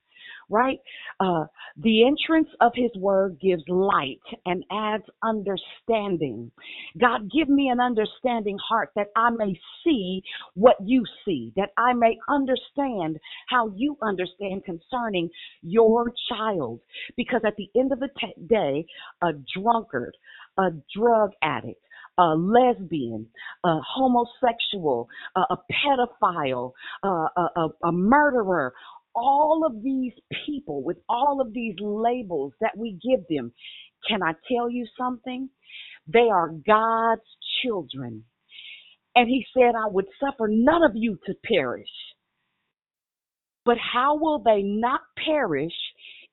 right? Uh, the entrance of His Word gives light and adds understanding. God, give me an understanding heart that I may see what you see, that I may understand how you understand concerning your child. Because at the end of the t- day, a drunkard, a drug addict, a lesbian, a homosexual, a, a pedophile, a, a, a murderer, all of these people with all of these labels that we give them, can I tell you something? They are God's children. And he said, I would suffer none of you to perish. But how will they not perish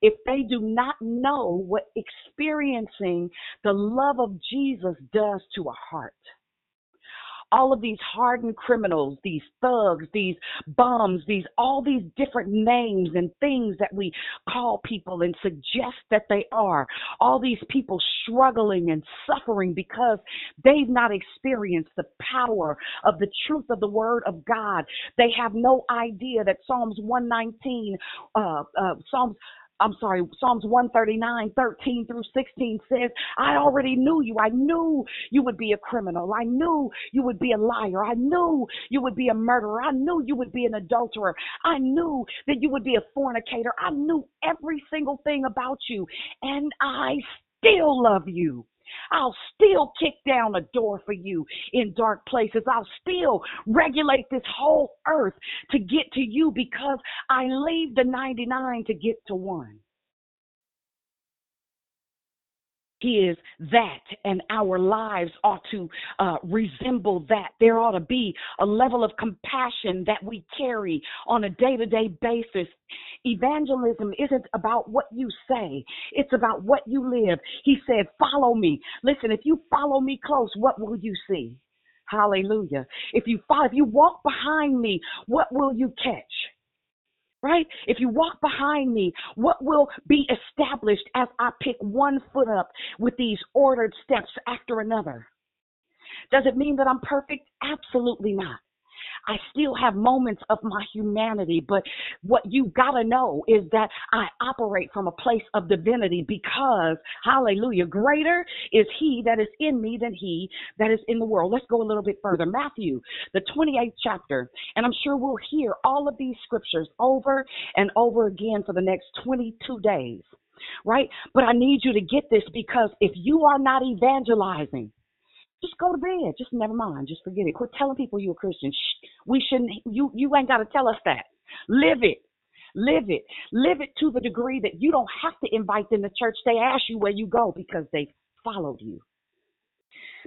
if they do not know what experiencing the love of Jesus does to a heart? All of these hardened criminals, these thugs, these bums, these all these different names and things that we call people and suggest that they are. All these people struggling and suffering because they've not experienced the power of the truth of the word of God. They have no idea that Psalms 119, uh, uh, Psalms I'm sorry, Psalms 139, 13 through 16 says, I already knew you. I knew you would be a criminal. I knew you would be a liar. I knew you would be a murderer. I knew you would be an adulterer. I knew that you would be a fornicator. I knew every single thing about you. And I still love you. I'll still kick down a door for you in dark places. I'll still regulate this whole earth to get to you because I leave the 99 to get to one. Is that, and our lives ought to uh, resemble that. There ought to be a level of compassion that we carry on a day to day basis. Evangelism isn't about what you say, it's about what you live. He said, Follow me. Listen, if you follow me close, what will you see? Hallelujah. If you follow, if you walk behind me, what will you catch? Right? If you walk behind me, what will be established as I pick one foot up with these ordered steps after another? Does it mean that I'm perfect? Absolutely not. I still have moments of my humanity, but what you gotta know is that I operate from a place of divinity because, hallelujah, greater is he that is in me than he that is in the world. Let's go a little bit further. Matthew, the 28th chapter, and I'm sure we'll hear all of these scriptures over and over again for the next 22 days right? But I need you to get this because if you are not evangelizing, just go to bed. Just never mind. Just forget it. Quit telling people you're a Christian. Shh. We shouldn't. You you ain't got to tell us that. Live it. Live it. Live it to the degree that you don't have to invite them to church. They ask you where you go because they followed you.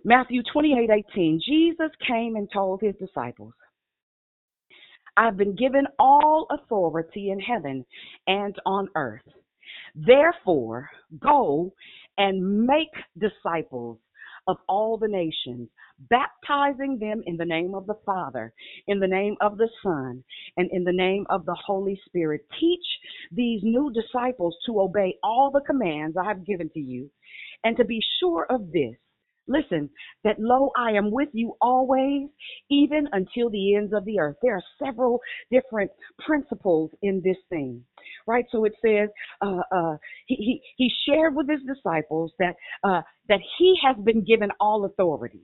Matthew 28 18. Jesus came and told his disciples, I've been given all authority in heaven and on earth. Therefore, go and make disciples of all the nations, baptizing them in the name of the Father, in the name of the Son, and in the name of the Holy Spirit. Teach these new disciples to obey all the commands I have given to you, and to be sure of this. Listen, that lo, I am with you always, even until the ends of the earth. There are several different principles in this thing, right? So it says, uh, uh, he, he, he shared with his disciples that, uh, that he has been given all authority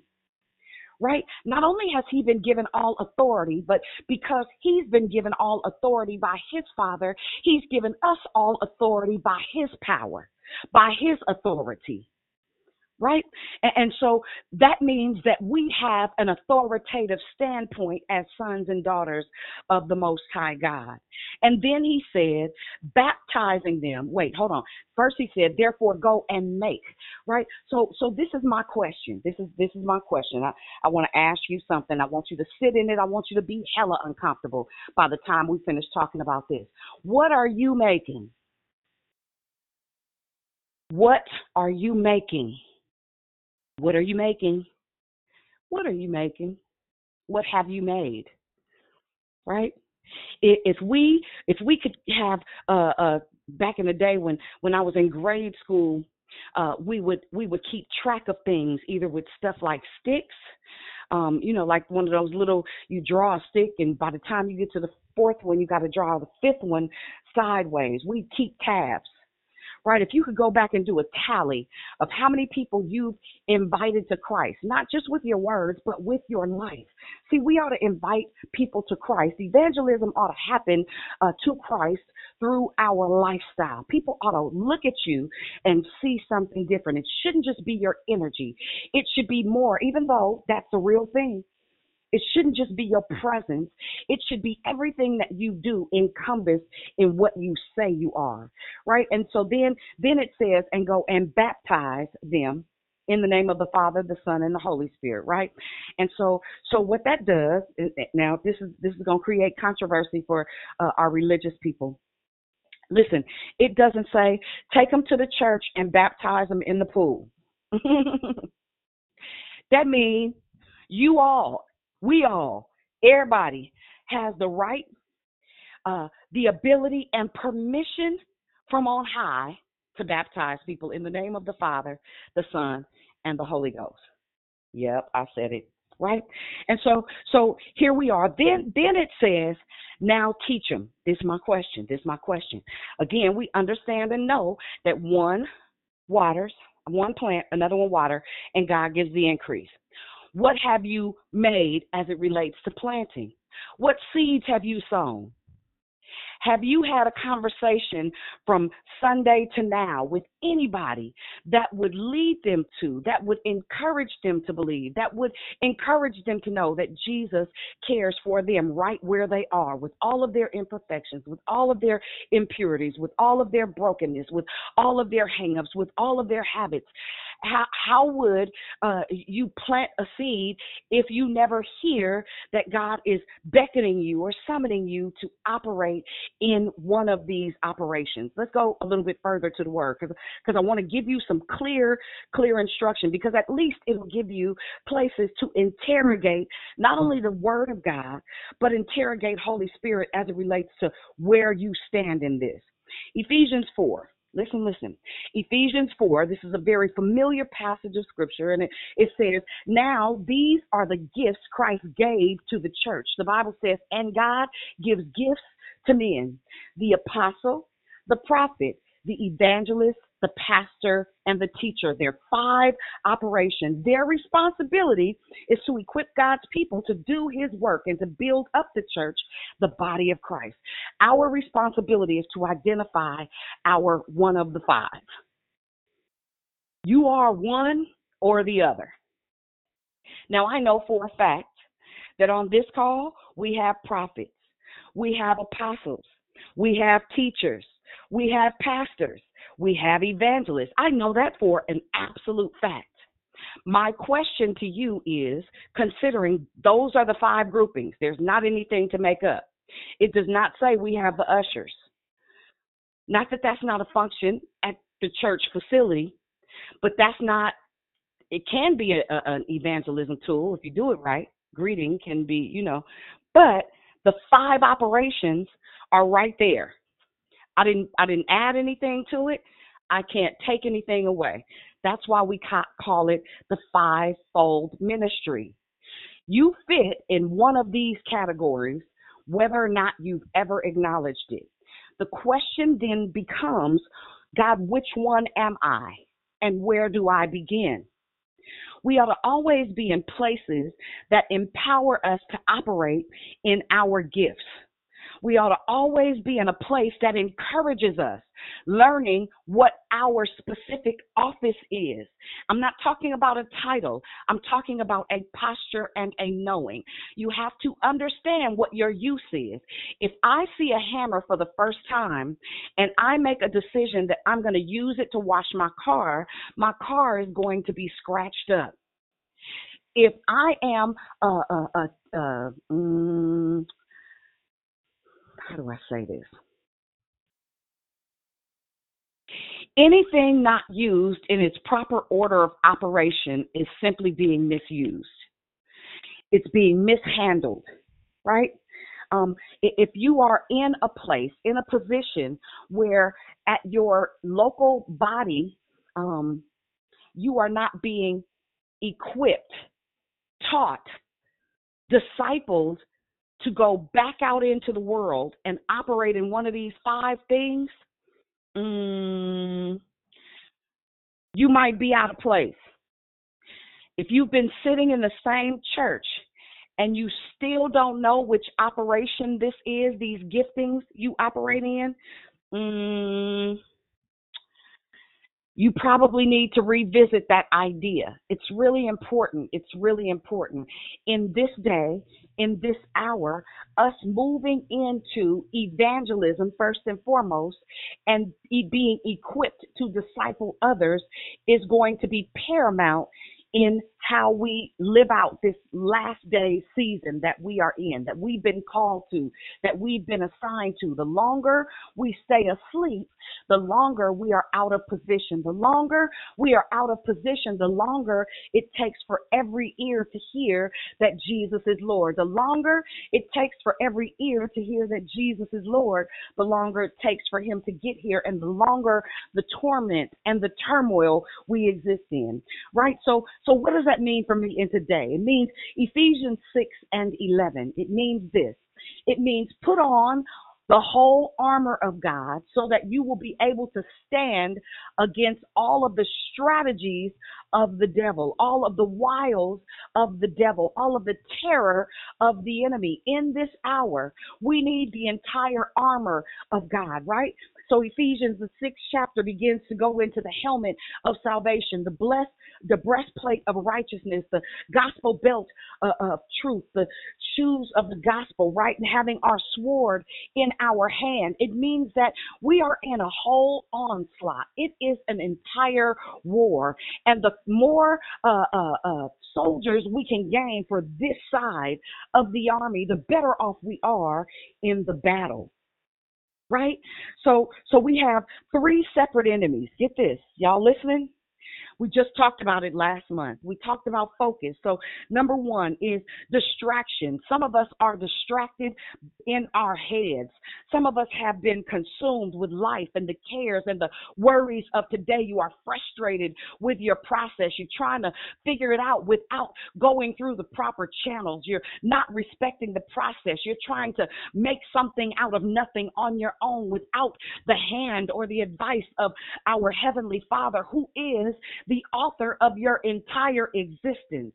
right? Not only has he been given all authority, but because he's been given all authority by his Father, he's given us all authority by his power, by his authority right? And, so that means that we have an authoritative standpoint as sons and daughters of the Most High God. And then he said, baptizing them. Wait, hold on. First he said, therefore go and make, right? So, so this is my question. This is, this is my question. I, I want to ask you something. I want you to sit in it. I want you to be hella uncomfortable by the time we finish talking about this. What are you making? What are you making? What are you making? What are you making? What have you made? Right? If we if we could have uh, uh, back in the day when when I was in grade school, uh, we would we would keep track of things either with stuff like sticks, um, you know, like one of those little you draw a stick, and by the time you get to the fourth one, you got to draw the fifth one sideways. We keep tabs right? If you could go back and do a tally of how many people you've invited to Christ, not just with your words, but with your life. See, we ought to invite people to Christ. Evangelism ought to happen uh, to Christ through our lifestyle. People ought to look at you and see something different. It shouldn't just be your energy. It should be more, even though that's the real thing. It shouldn't just be your presence. It should be everything that you do encompassed in what you say you are. Right? And so then then it says and go and baptize them in the name of the Father, the Son, and the Holy Spirit, right? And so, so what that does now, this is this is going to create controversy for uh, our religious people. Listen, it doesn't say take them to the church and baptize them in the pool. that means you all, we all, everybody has the right, uh, the ability, and permission from on high to baptize people in the name of the Father, the Son, and the Holy Ghost. Yep, I said it. Right? And so so here we are. Then then it says now teach them this is my question. This is my question. Again we understand and know that one waters one plant another one water and god gives the increase what have you made as it relates to planting? What seeds have you sown? Have you had a conversation from Sunday to now with anybody that would lead them to, that would encourage them to believe, that would encourage them to know that Jesus cares for them right where they are, with all of their imperfections, with all of their impurities, with all of their brokenness, with all of their hangups, with all of their habits? How how would uh, you plant a seed if you never hear that God is beckoning you or summoning you to operate in one of these operations? Let's go a little bit further to the word because because I want to give you some clear clear instruction because at least it'll give you places to interrogate not only the word of God but interrogate Holy Spirit as it relates to where you stand in this. Ephesians 4 Listen, listen. Ephesians 4, this is a very familiar passage of scripture, and it, it says, Now these are the gifts Christ gave to the church. The Bible says, And God gives gifts to men the apostle, the prophet, the evangelist, the pastor, and the teacher. There are five operations. Their responsibility is to equip God's people to do his work and to build up the church, the body of Christ. Our responsibility is to identify our one of the five. You are one or the other. Now, I know for a fact that on this call, we have prophets, we have apostles, we have teachers, we have pastors, we have evangelists. I know that for an absolute fact. My question to you is considering those are the five groupings, there's not anything to make up. It does not say we have the ushers. Not that that's not a function at the church facility, but that's not it can be a, a, an evangelism tool if you do it right. Greeting can be, you know, but the five operations are right there. I didn't I didn't add anything to it. I can't take anything away. That's why we ca- call it the fivefold ministry. You fit in one of these categories, whether or not you've ever acknowledged it. The question then becomes God, which one am I? And where do I begin? We ought to always be in places that empower us to operate in our gifts. We ought to always be in a place that encourages us, learning what our specific office is. I'm not talking about a title, I'm talking about a posture and a knowing. You have to understand what your use is. If I see a hammer for the first time and I make a decision that I'm going to use it to wash my car, my car is going to be scratched up if I am a, mm, how do I say this? Anything not used in its proper order of operation is simply being misused. It's being mishandled, right? Um, if you are in a place, in a position where at your local body, um, you are not being equipped, taught, discipled to go back out into the world and operate in one of these five things, mm, you might be out of place. If you've been sitting in the same church and you still don't know which operation this is, these giftings you operate in, mm, you probably need to revisit that idea. It's really important. It's really important. In this day, in this hour, us moving into evangelism first and foremost and being equipped to disciple others is going to be paramount in how we live out this last day season that we are in, that we've been called to, that we've been assigned to. The longer we stay asleep, the longer we are out of position. The longer we are out of position, the longer it takes for every ear to hear that Jesus is Lord. The longer it takes for every ear to hear that Jesus is Lord, the longer it takes for him to get here and the longer the torment and the turmoil we exist in. Right? So so what does that mean for me in today? It means Ephesians 6 and 11. It means this. It means put on the whole armor of God so that you will be able to stand against all of the strategies of the devil, all of the wiles of the devil, all of the terror of the enemy. In this hour, we need the entire armor of God, right? So Ephesians, the sixth chapter, begins to go into the helmet of salvation, the blessed, the breastplate of righteousness, the gospel belt uh, of truth, the shoes of the gospel, right? And having our sword in our hand. It means that we are in a whole onslaught. It is an entire war. And the more uh, uh, uh soldiers we can gain for this side of the army, the better off we are in the battle right? So so we have three separate enemies. Get this. Y'all listening? We just talked about it last month. We talked about focus. So, number one is distraction. Some of us are distracted in our heads. Some of us have been consumed with life and the cares and the worries of today. You are frustrated with your process. You're trying to figure it out without going through the proper channels. You're not respecting the process. You're trying to make something out of nothing on your own without the hand or the advice of our Heavenly Father, who is the author of your entire existence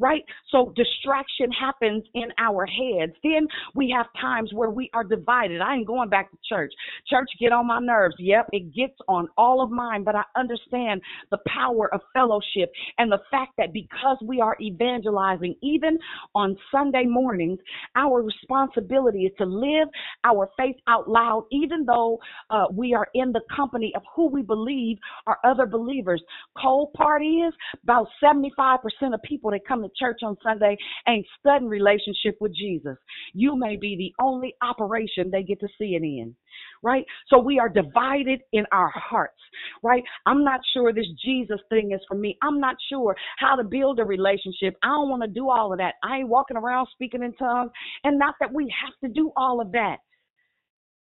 right? So distraction happens in our heads. Then we have times where we are divided. I ain't going back to church. Church get on my nerves. Yep, it gets on all of mine, but I understand the power of fellowship and the fact that because we are evangelizing, even on Sunday mornings, our responsibility is to live our faith out loud, even though uh, we are in the company of who we believe are other believers. Cold part is about 75% of people that come to church on Sunday ain't studying relationship with Jesus. You may be the only operation they get to see it in. Right? So we are divided in our hearts. Right? I'm not sure this Jesus thing is for me. I'm not sure how to build a relationship. I don't want to do all of that. I ain't walking around speaking in tongues. And not that we have to do all of that.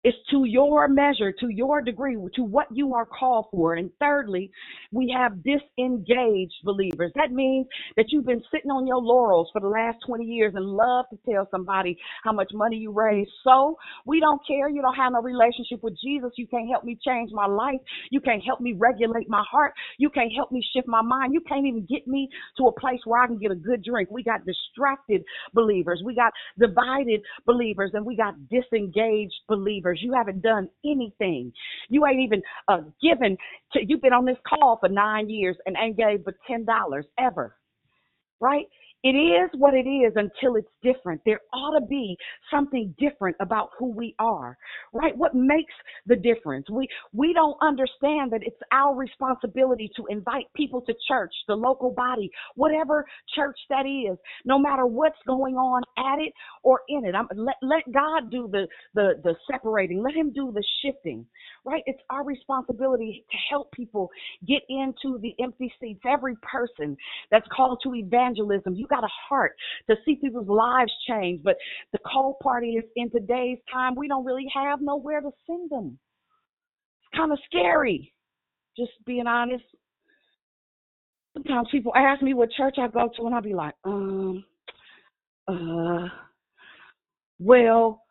It's to your measure, to your degree, to what you are called for. And thirdly, we have disengaged believers. That means that you've been sitting on your laurels for the last 20 years and love to tell somebody how much money you raised. So we don't care. You don't have no relationship with Jesus. You can't help me change my life. You can't help me regulate my heart. You can't help me shift my mind. You can't even get me to a place where I can get a good drink. We got distracted believers. We got divided believers and we got disengaged believers. You haven't done anything. You ain't even uh, given. To, you've been on this call for nine years and ain't gave but ten dollars ever, right? It is what it is until it's different. There ought to be something different about who we are, right? What makes the difference? We we don't understand that it's our responsibility to invite people to church, the local body, whatever church that is, no matter what's going on at it or in it. I'm, let let God do the the the separating. Let Him do the shifting, right? It's our responsibility to help people get into the empty seats. Every person that's called to evangelism, you got a heart to see people's lives change. But the cold party is in today's time, we don't really have nowhere to send them. It's kind of scary, just being honest. Sometimes people ask me what church I go to, and I'll be like, um, uh, well,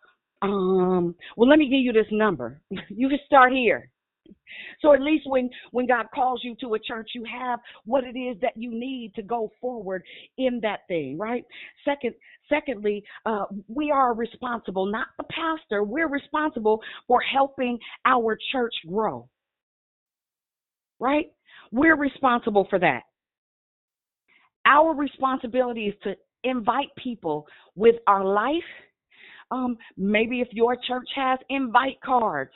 um, well, let me give you this number. you can start here. So at least when when God calls you to a church, you have what it is that you need to go forward in that thing, right? Second, secondly, uh, we are responsible, not the pastor. We're responsible for helping our church grow, right? We're responsible for that. Our responsibility is to invite people with our life. Um, maybe if your church has invite cards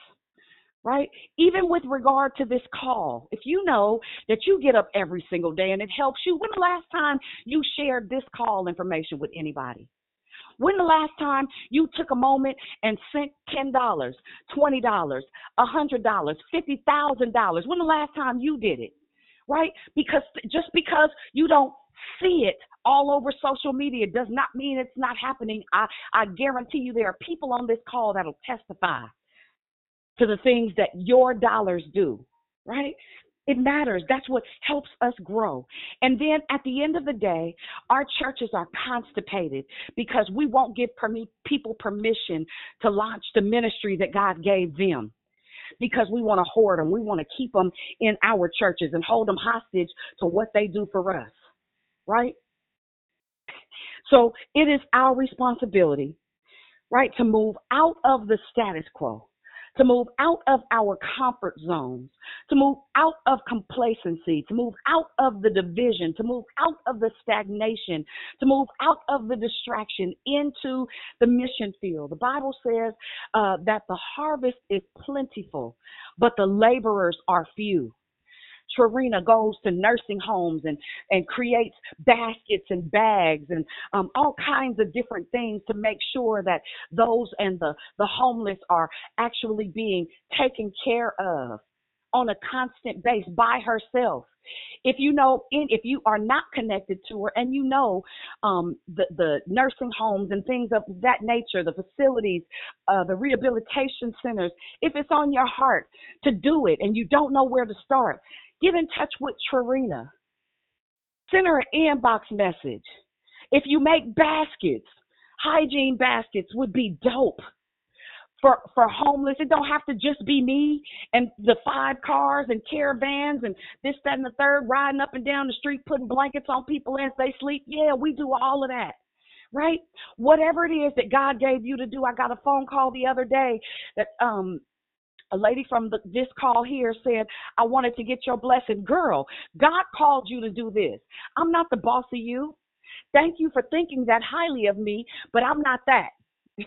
right? Even with regard to this call, if you know that you get up every single day and it helps you, when the last time you shared this call information with anybody? When the last time you took a moment and sent $10, $20, $100, $50,000? When the last time you did it? Right? Because just because you don't see it all over social media does not mean it's not happening. I, I guarantee you there are people on this call that'll testify to the things that your dollars do, right? It matters. That's what helps us grow. And then at the end of the day, our churches are constipated because we won't give people permission to launch the ministry that God gave them because we want to hoard them. We want to keep them in our churches and hold them hostage to what they do for us, right? So it is our responsibility, right, to move out of the status quo to move out of our comfort zones, to move out of complacency, to move out of the division, to move out of the stagnation, to move out of the distraction into the mission field. The Bible says uh, that the harvest is plentiful, but the laborers are few. Trina goes to nursing homes and, and creates baskets and bags and um, all kinds of different things to make sure that those and the, the homeless are actually being taken care of on a constant base by herself. If you know, if you are not connected to her, and you know um, the the nursing homes and things of that nature, the facilities, uh, the rehabilitation centers, if it's on your heart to do it, and you don't know where to start, Get in touch with Trina. Send her an inbox message. If you make baskets, hygiene baskets would be dope for for homeless. It don't have to just be me and the five cars and caravans and this, that, and the third riding up and down the street putting blankets on people as they sleep. Yeah, we do all of that. Right? Whatever it is that God gave you to do. I got a phone call the other day that um a lady from the, this call here said, I wanted to get your blessing. Girl, God called you to do this. I'm not the boss of you. Thank you for thinking that highly of me, but I'm not that.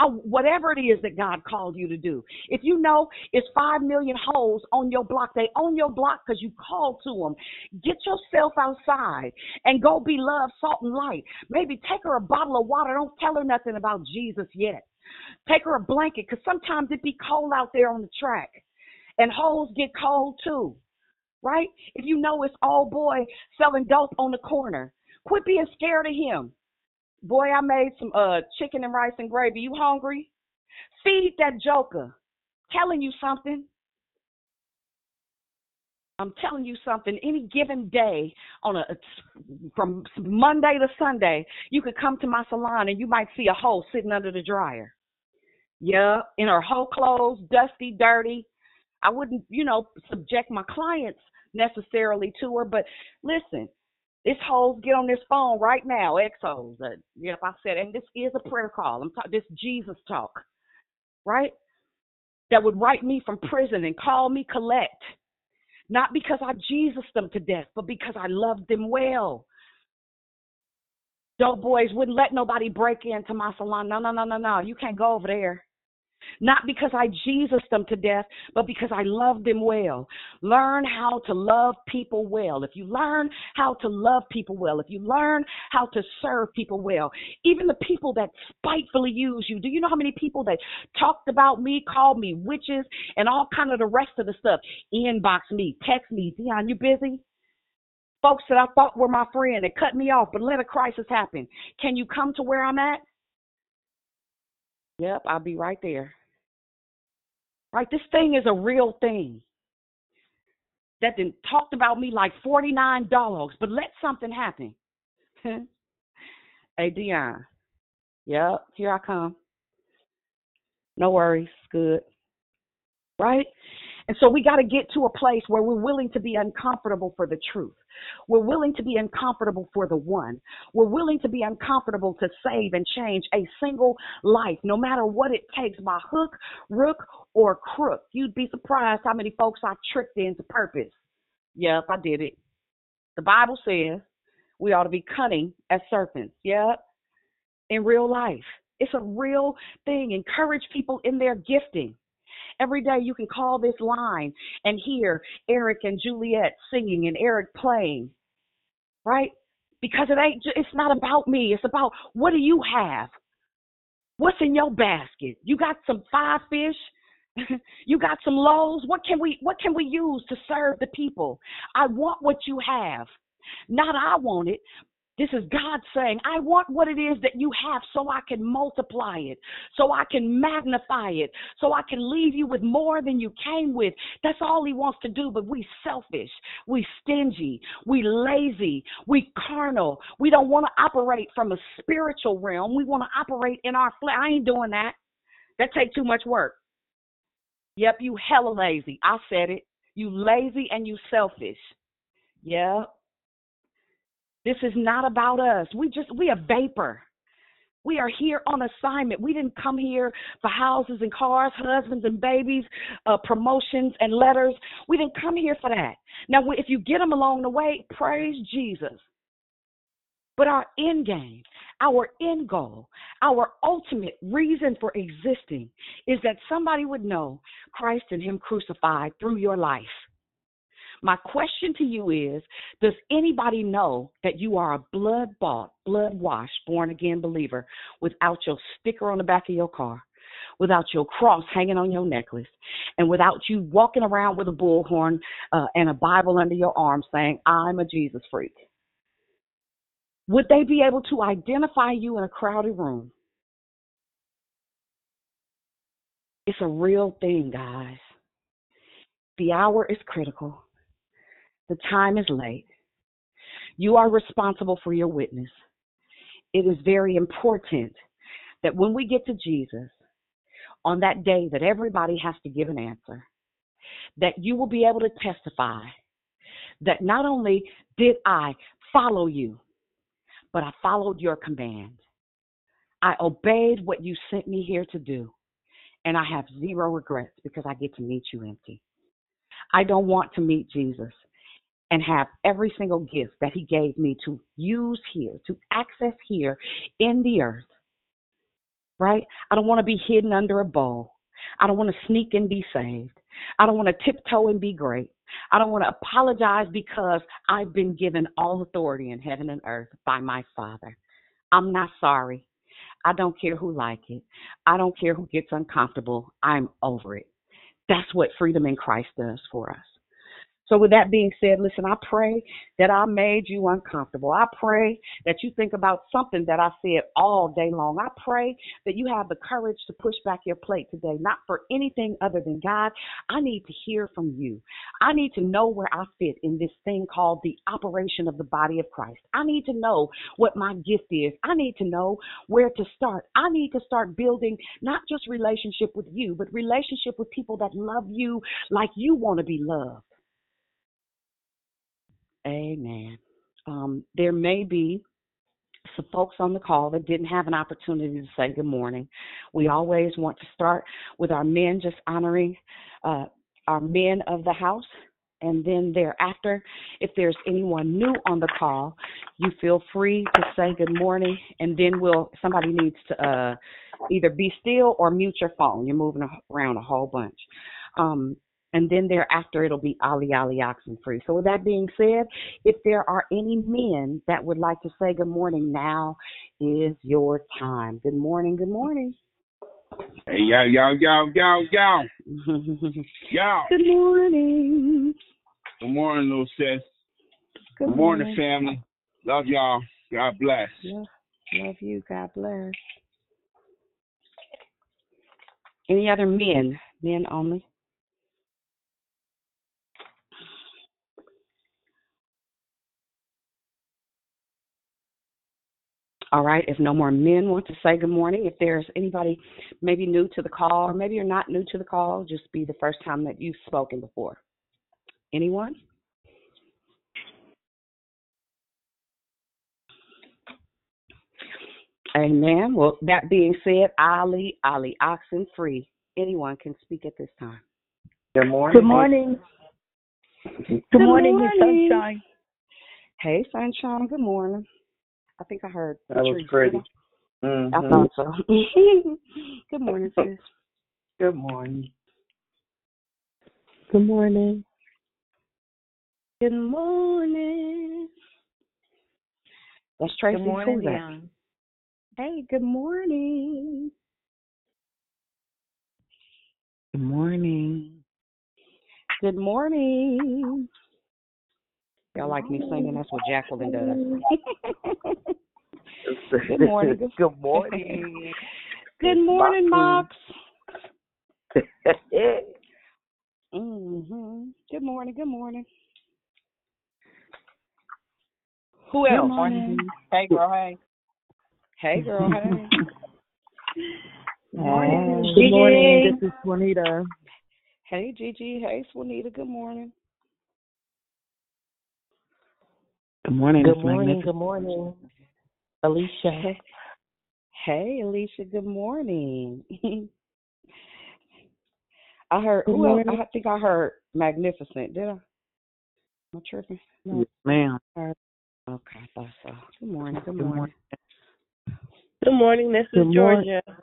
I, whatever it is that God called you to do. If you know it's five million holes on your block, they own your block because you called to them. Get yourself outside and go be love, salt, and light. Maybe take her a bottle of water. Don't tell her nothing about Jesus yet. Take her a blanket because sometimes it be cold out there on the track, and holes get cold too. Right? If you know it's all boy selling dope on the corner, quit being scared of him. Boy, I made some uh chicken and rice and gravy. You hungry? Feed that joker. Telling you something. I'm telling you something. Any given day, on a from Monday to Sunday, you could come to my salon and you might see a hole sitting under the dryer. Yeah, in her whole clothes, dusty, dirty. I wouldn't, you know, subject my clients necessarily to her, but listen, this hoes get on this phone right now, exos. Uh, yep, I said, and this is a prayer call. I'm talking this Jesus talk, right? That would write me from prison and call me collect, not because I Jesus them to death, but because I loved them well. Dope boys wouldn't let nobody break into my salon. No, no, no, no, no. You can't go over there. Not because I Jesus them to death, but because I love them well. Learn how to love people well. If you learn how to love people well, if you learn how to serve people well, even the people that spitefully use you. Do you know how many people that talked about me, called me witches, and all kind of the rest of the stuff? Inbox me, text me, Dionne, you busy? Folks that I thought were my friend that cut me off, but let a crisis happen. Can you come to where I'm at? Yep, I'll be right there. Right? This thing is a real thing. That then talked about me like 49 dogs, but let something happen. hey, Dionne. Yep, here I come. No worries. Good. Right? And so we got to get to a place where we're willing to be uncomfortable for the truth. We're willing to be uncomfortable for the one. We're willing to be uncomfortable to save and change a single life, no matter what it takes by hook, rook, or crook. You'd be surprised how many folks I tricked into purpose. Yep, I did it. The Bible says we ought to be cunning as serpents. Yep. In real life. It's a real thing. Encourage people in their gifting. Every day you can call this line and hear Eric and Juliet singing and Eric playing, right? Because it ain't, it's not about me. It's about what do you have? What's in your basket? You got some five fish? you got some loaves? What can we, what can we use to serve the people? I want what you have. Not I want it, this is God saying, I want what it is that you have so I can multiply it, so I can magnify it, so I can leave you with more than you came with. That's all He wants to do, but we selfish, we stingy, we lazy, we carnal. We don't want to operate from a spiritual realm. We want to operate in our flesh. I ain't doing that. That take too much work. Yep, you hella lazy. I said it. You lazy and you selfish. Yep. This is not about us. We just we a vapor. We are here on assignment. We didn't come here for houses and cars, husbands and babies, uh, promotions and letters. We didn't come here for that. Now, if you get them along the way, praise Jesus. But our end game, our end goal, our ultimate reason for existing is that somebody would know Christ and Him crucified through your life. My question to you is Does anybody know that you are a blood bought, blood washed, born again believer without your sticker on the back of your car? Without your cross hanging on your necklace, and without you walking around with a bullhorn uh, and a Bible under your arm saying, I'm a Jesus freak? Would they be able to identify you in a crowded room? It's a real thing, guys. The hour is critical. The time is late. You are responsible for your witness. It is very important that when we get to Jesus, on that day that everybody has to give an answer, that you will be able to testify that not only did I follow you, but I followed your command. I obeyed what you sent me here to do, and I have zero regrets because I get to meet you empty. I don't want to meet Jesus and have every single gift that He gave me to use here, to access here in the earth, right? I don't want to be hidden under a bowl. I don't want to sneak and be saved. I don't want to tiptoe and be great. I don't want to apologize because I've been given all authority in heaven and earth by my Father. I'm not sorry. I don't care who like it. I don't care who gets uncomfortable. I'm over it. That's what freedom in Christ does for us. So, with that being said, listen, I pray that I made you uncomfortable. I pray that you think about something that I said all day long. I pray that you have the courage to push back your plate today, not for anything other than God. I need to hear from you. I need to know where I fit in this thing called the operation of the body of Christ. I need to know what my gift is. I need to know where to start. I need to start building not just relationship with you, but relationship with people that love you like you want to be loved. Amen. Um, there may be some folks on the call that didn't have an opportunity to say good morning. We always want to start with our men, just honoring uh, our men of the house. And then thereafter, if there's anyone new on the call, you feel free to say good morning. And then we'll somebody needs to uh, either be still or mute your phone. You're moving around a whole bunch. Um, and then thereafter it'll be Ali Ali oxen free. So with that being said, if there are any men that would like to say good morning, now is your time. Good morning, good morning. Hey, yo, yo, yo, yo, yo. yo. Good morning. Good morning, little sis. Good, Good morning, family. Love y'all. God bless. Love, love you. God bless. Any other men? Men only. All right. If no more men want to say good morning, if there's anybody maybe new to the call, or maybe you're not new to the call, just be the first time that you've spoken before. Anyone? Amen. Well, that being said, Ali, Ali, oxen free. Anyone can speak at this time. Good morning. Good morning. Good, Good morning, Miss morning. Sunshine. Hey, Sunshine. Good morning. I think I heard. That was pretty. did I? I thought so. Good morning, sis. Good morning. Good morning. Good morning. That's Tracy. Good morning, Who's. Hey, good morning. Good morning. Good morning. Y'all like me singing? That's what Jacqueline does. Good morning. Good, Good morning. good morning, Moxie. Mox. Mhm. Good morning. Good morning. Who Good else? morning. Hey, girl, hey. Hey, girl. Hey. Good morning. Good morning. This is Juanita. Hey, Gigi. Hey, Swanita. Good morning. Good morning. Good morning. Good morning, Alicia. Hey, hey, Alicia. Good morning. I heard. Good who else? morning. I think I heard Magnificent. Did I? Am I tripping? Yes, ma'am. Okay, I thought so. Good morning. Good Good morning. morning. Good morning. This Good is morning. Georgia.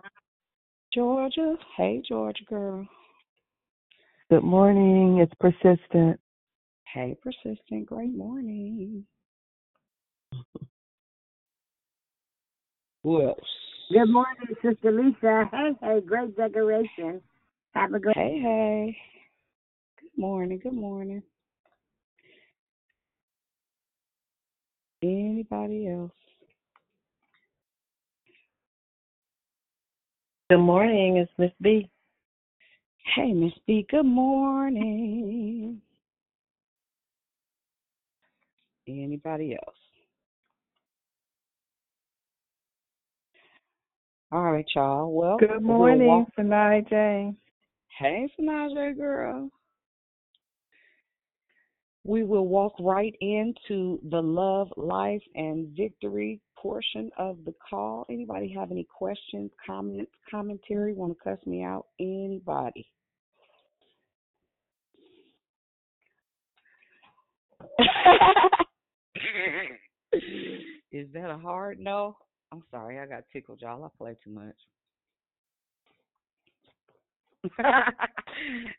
Georgia. Hey, Georgia girl. Good morning. It's persistent. Hey, persistent. Great morning. Who else? Good morning, Sister Lisa. Hey, hey, great decoration. Have a great Hey, hey. Good morning. Good morning. Anybody else? Good morning. It's Miss B. Hey, Miss B. Good morning. Anybody else? All right, y'all. Well, Good we'll morning, walk. Sanai Jane. Hey, Sanaja girl. We will walk right into the love, life, and victory portion of the call. Anybody have any questions, comments, commentary? Want to cuss me out? Anybody? Is that a hard no? I'm sorry, I got tickled, y'all. I play too much.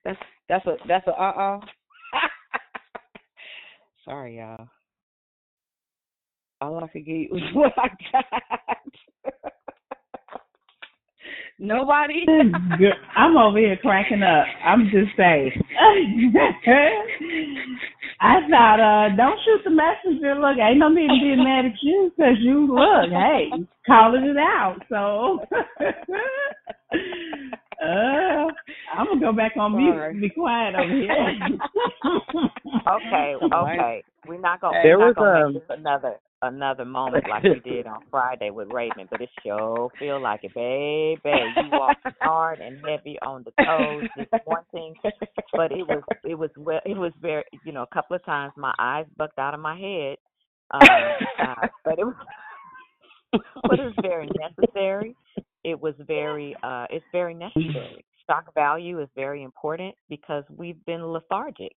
that's that's a that's a uh uh Sorry, y'all. All I could get was what I got. Nobody. I'm over here cracking up. I'm just saying. I thought, uh, don't shoot the messenger. Look, ain't no need to be mad at you because you look, hey, calling it out. So, uh, I'm gonna go back on mute. and Be quiet over here. okay, okay. We're not gonna There was gonna um make this another another moment like we did on Friday with Raymond, but it sure feel like it, baby. You walked hard and heavy on the toes this one thing, but it was it was well it was very you know a couple of times my eyes bucked out of my head, um, uh, but it was but it was very necessary. It was very uh it's very necessary. Stock value is very important because we've been lethargic.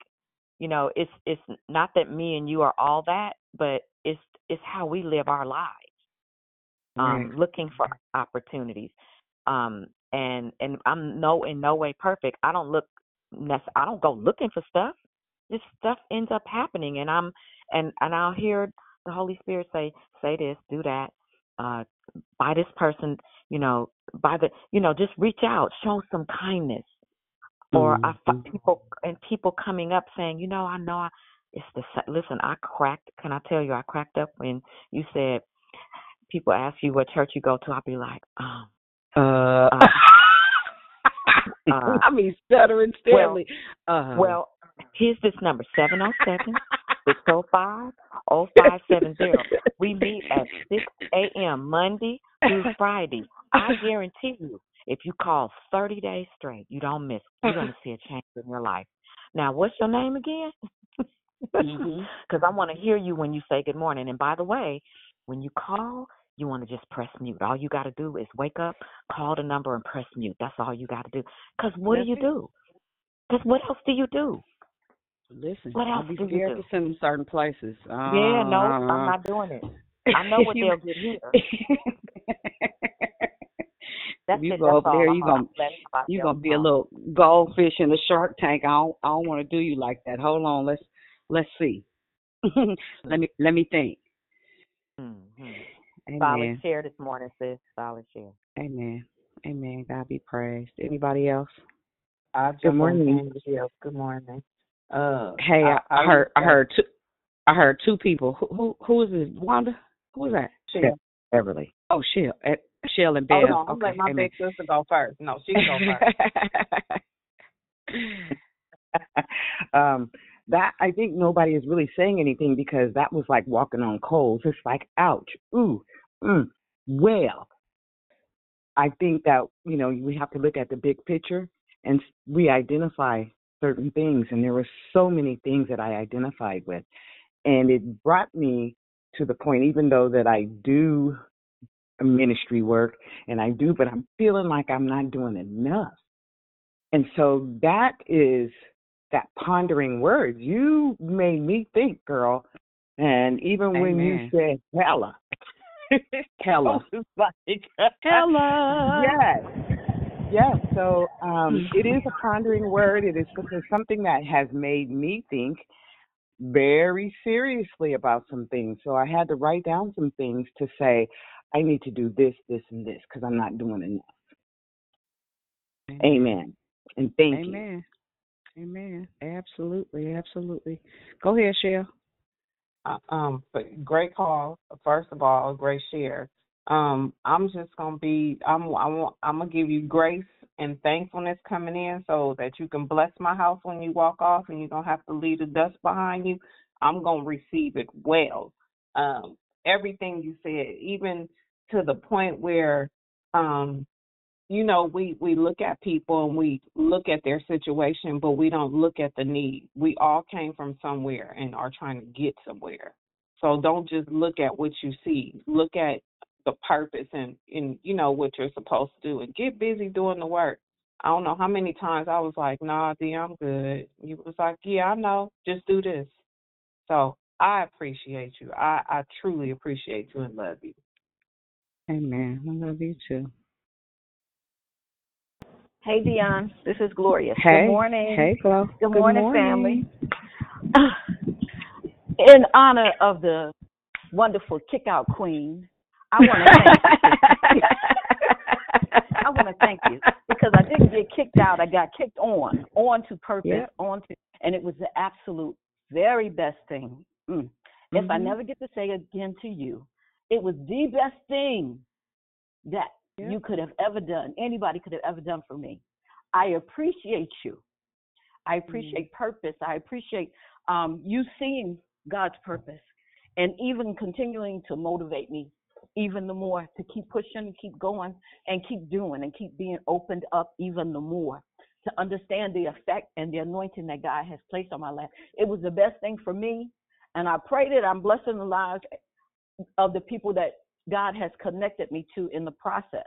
You know, it's it's not that me and you are all that, but it's it's how we live our lives. Um Right. looking for opportunities. Um and and I'm no in no way perfect. I don't look I don't go looking for stuff. This stuff ends up happening and I'm and and I'll hear the Holy Spirit say say this, do that. Uh by this person, know, by the, you know, just reach out, show some kindness. Or I Mm-hmm. fi- people and people coming up saying, you know, I know I, it's the listen. I cracked. Can I tell you? I cracked up when you said people ask you what church you go to. I'll be like, um, Uh, uh, uh, I mean, stuttering well, Stanley. Uh, well, here's this number seven zero seven six zero five zero five seven zero. We meet at 6 a.m. Monday through Friday. I guarantee you, if you call 30 days straight, you don't miss. You're going to see a change in your life. Now, what's your name again? Mm-hmm. Because I want to hear you when you say good morning. And by the way, when you call, you want to just press mute. All you got to do is wake up, call the number, and press mute. That's all you got to do. Because what do you do? Because what else do you do? Listen, What else I'll be do you scared do? to send them certain places. Uh, Yeah, no, I'm not doing it. I know what they'll get here. That's you it. go over there, you gonna gonna you else gonna be a little goldfish in the shark tank. I don't I don't want to do you like that. Hold on, let's let's see. let me let me think. Mm-hmm. Solid Amen. share this morning, sis. Solid share. Amen. Amen. God be praised. Anybody else? I Good jump on morning. Good morning. Uh, Hey, I, I I heard I was heard two I heard two people. Who who who is it? Wanda? Who is that? Shell. Beverly. Oh, Shell. Eh, Shell and Hold Bev. on, I'm Okay. let my Amen. big sister go first. No, she can go first. um, that I think nobody is really saying anything because that was like walking on coals. It's like, ouch, ooh, mm. well. I think that you know we have to look at the big picture and s- we identify certain things, and there were so many things that I identified with, and it brought me to the point, even though that I do ministry work and I do, but I'm feeling like I'm not doing enough. And so that is that pondering word. You made me think, girl. And even when you said hella, Hella. Like, Hella. Yes. Yes. So um, it is a pondering word. It is something that has made me think very seriously about some things. So I had to write down some things to say, I need to do this, this, and this because I'm not doing enough. Amen. And thank you. Amen. Amen. Absolutely. Absolutely. Go ahead, Shell. Uh, um, but great call. First of all, great share. Um, I'm just gonna be. I'm. I want. I'm gonna give you grace and thankfulness coming in, so that you can bless my house when you walk off, and you don't have to leave the dust behind you. I'm gonna receive it well. Um, everything you said, even to the point where, um, you know, we we look at people and we look at their situation, but we don't look at the need. We all came from somewhere and are trying to get somewhere. So don't just look at what you see. Look at the purpose and and you know what you're supposed to do and get busy doing the work. I don't know how many times I was like, "Nah, D, I'm good." You was like, "Yeah, I know. Just do this." So I appreciate you. I I truly appreciate you and love you. Amen. I love you too. Hey, Dionne. This is Gloria. Hey. Good morning. Hey, Flo. Good, Good morning, morning. family. In honor of the wonderful kick out queen, I want to thank you. I want to thank you because I didn't get kicked out. I got kicked on, on to purpose, on to, and it was the absolute very best thing. Mm. If I Mhm. never get to say again to you, it was the best thing that you could have ever done. Anybody could have ever done for me. I appreciate you. I appreciate purpose. I appreciate um, you seeing God's purpose and even continuing to motivate me even the more to keep pushing, and keep going, and keep doing and keep being opened up even the more to understand the effect and the anointing that God has placed on my life. It was the best thing for me. And I pray that I'm blessing the lives of the people that God has connected me to in the process.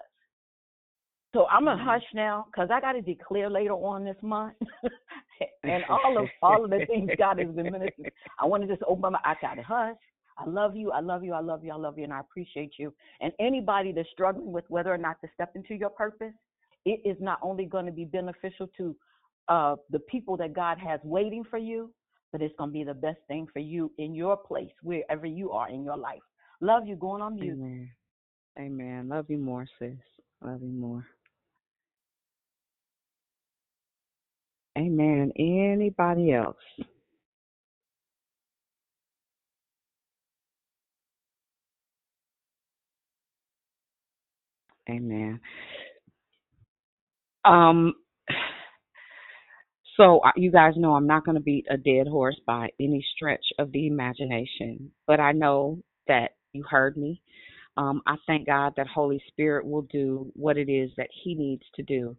So I'm gonna mm-hmm. hush now because I got to declare later on this month, and all of all of the things God has been ministering. I want to just open my. I got to hush. I love you. I love you. I love you. I love you, and I appreciate you. And anybody that's struggling with whether or not to step into your purpose, it is not only going to be beneficial to uh, the people that God has waiting for you, but it's going to be the best thing for you in your place, wherever you are in your life. Love you. Going on mute. Amen. Amen. Love you more, sis. Love you more. Amen. Anybody else? Amen. Um, so you guys know I'm not going to beat a dead horse by any stretch of the imagination, but I know that you heard me. Um, I thank God that Holy Spirit will do what it is that He needs to do.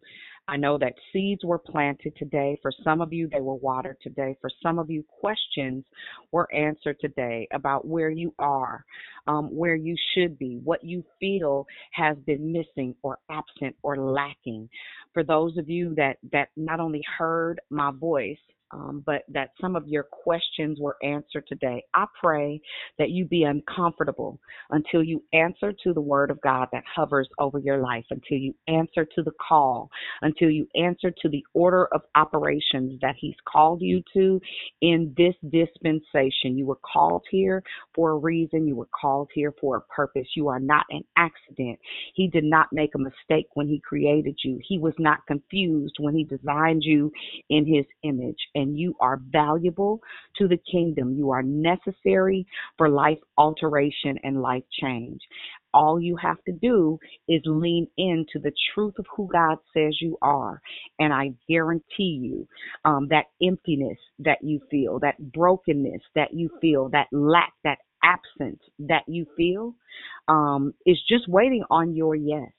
I know that seeds were planted today. For some of you, they were watered today. For some of you, questions were answered today about where you are, um, where you should be, what you feel has been missing or absent or lacking. For those of you that that not only heard my voice, um, but that some of your questions were answered today. I pray that you be uncomfortable until you answer to the word of God that hovers over your life, until you answer to the call, until you answer to the order of operations that He's called you to in this dispensation. You were called here for a reason, you were called here for a purpose. You are not an accident. He did not make a mistake when He created you, He was not confused when He designed you in His image. And you are valuable to the kingdom. You are necessary for life alteration and life change. All you have to do is lean into the truth of who God says you are. And I guarantee you um, that emptiness that you feel, that brokenness that you feel, that lack, that absence that you feel um, is just waiting on your yes.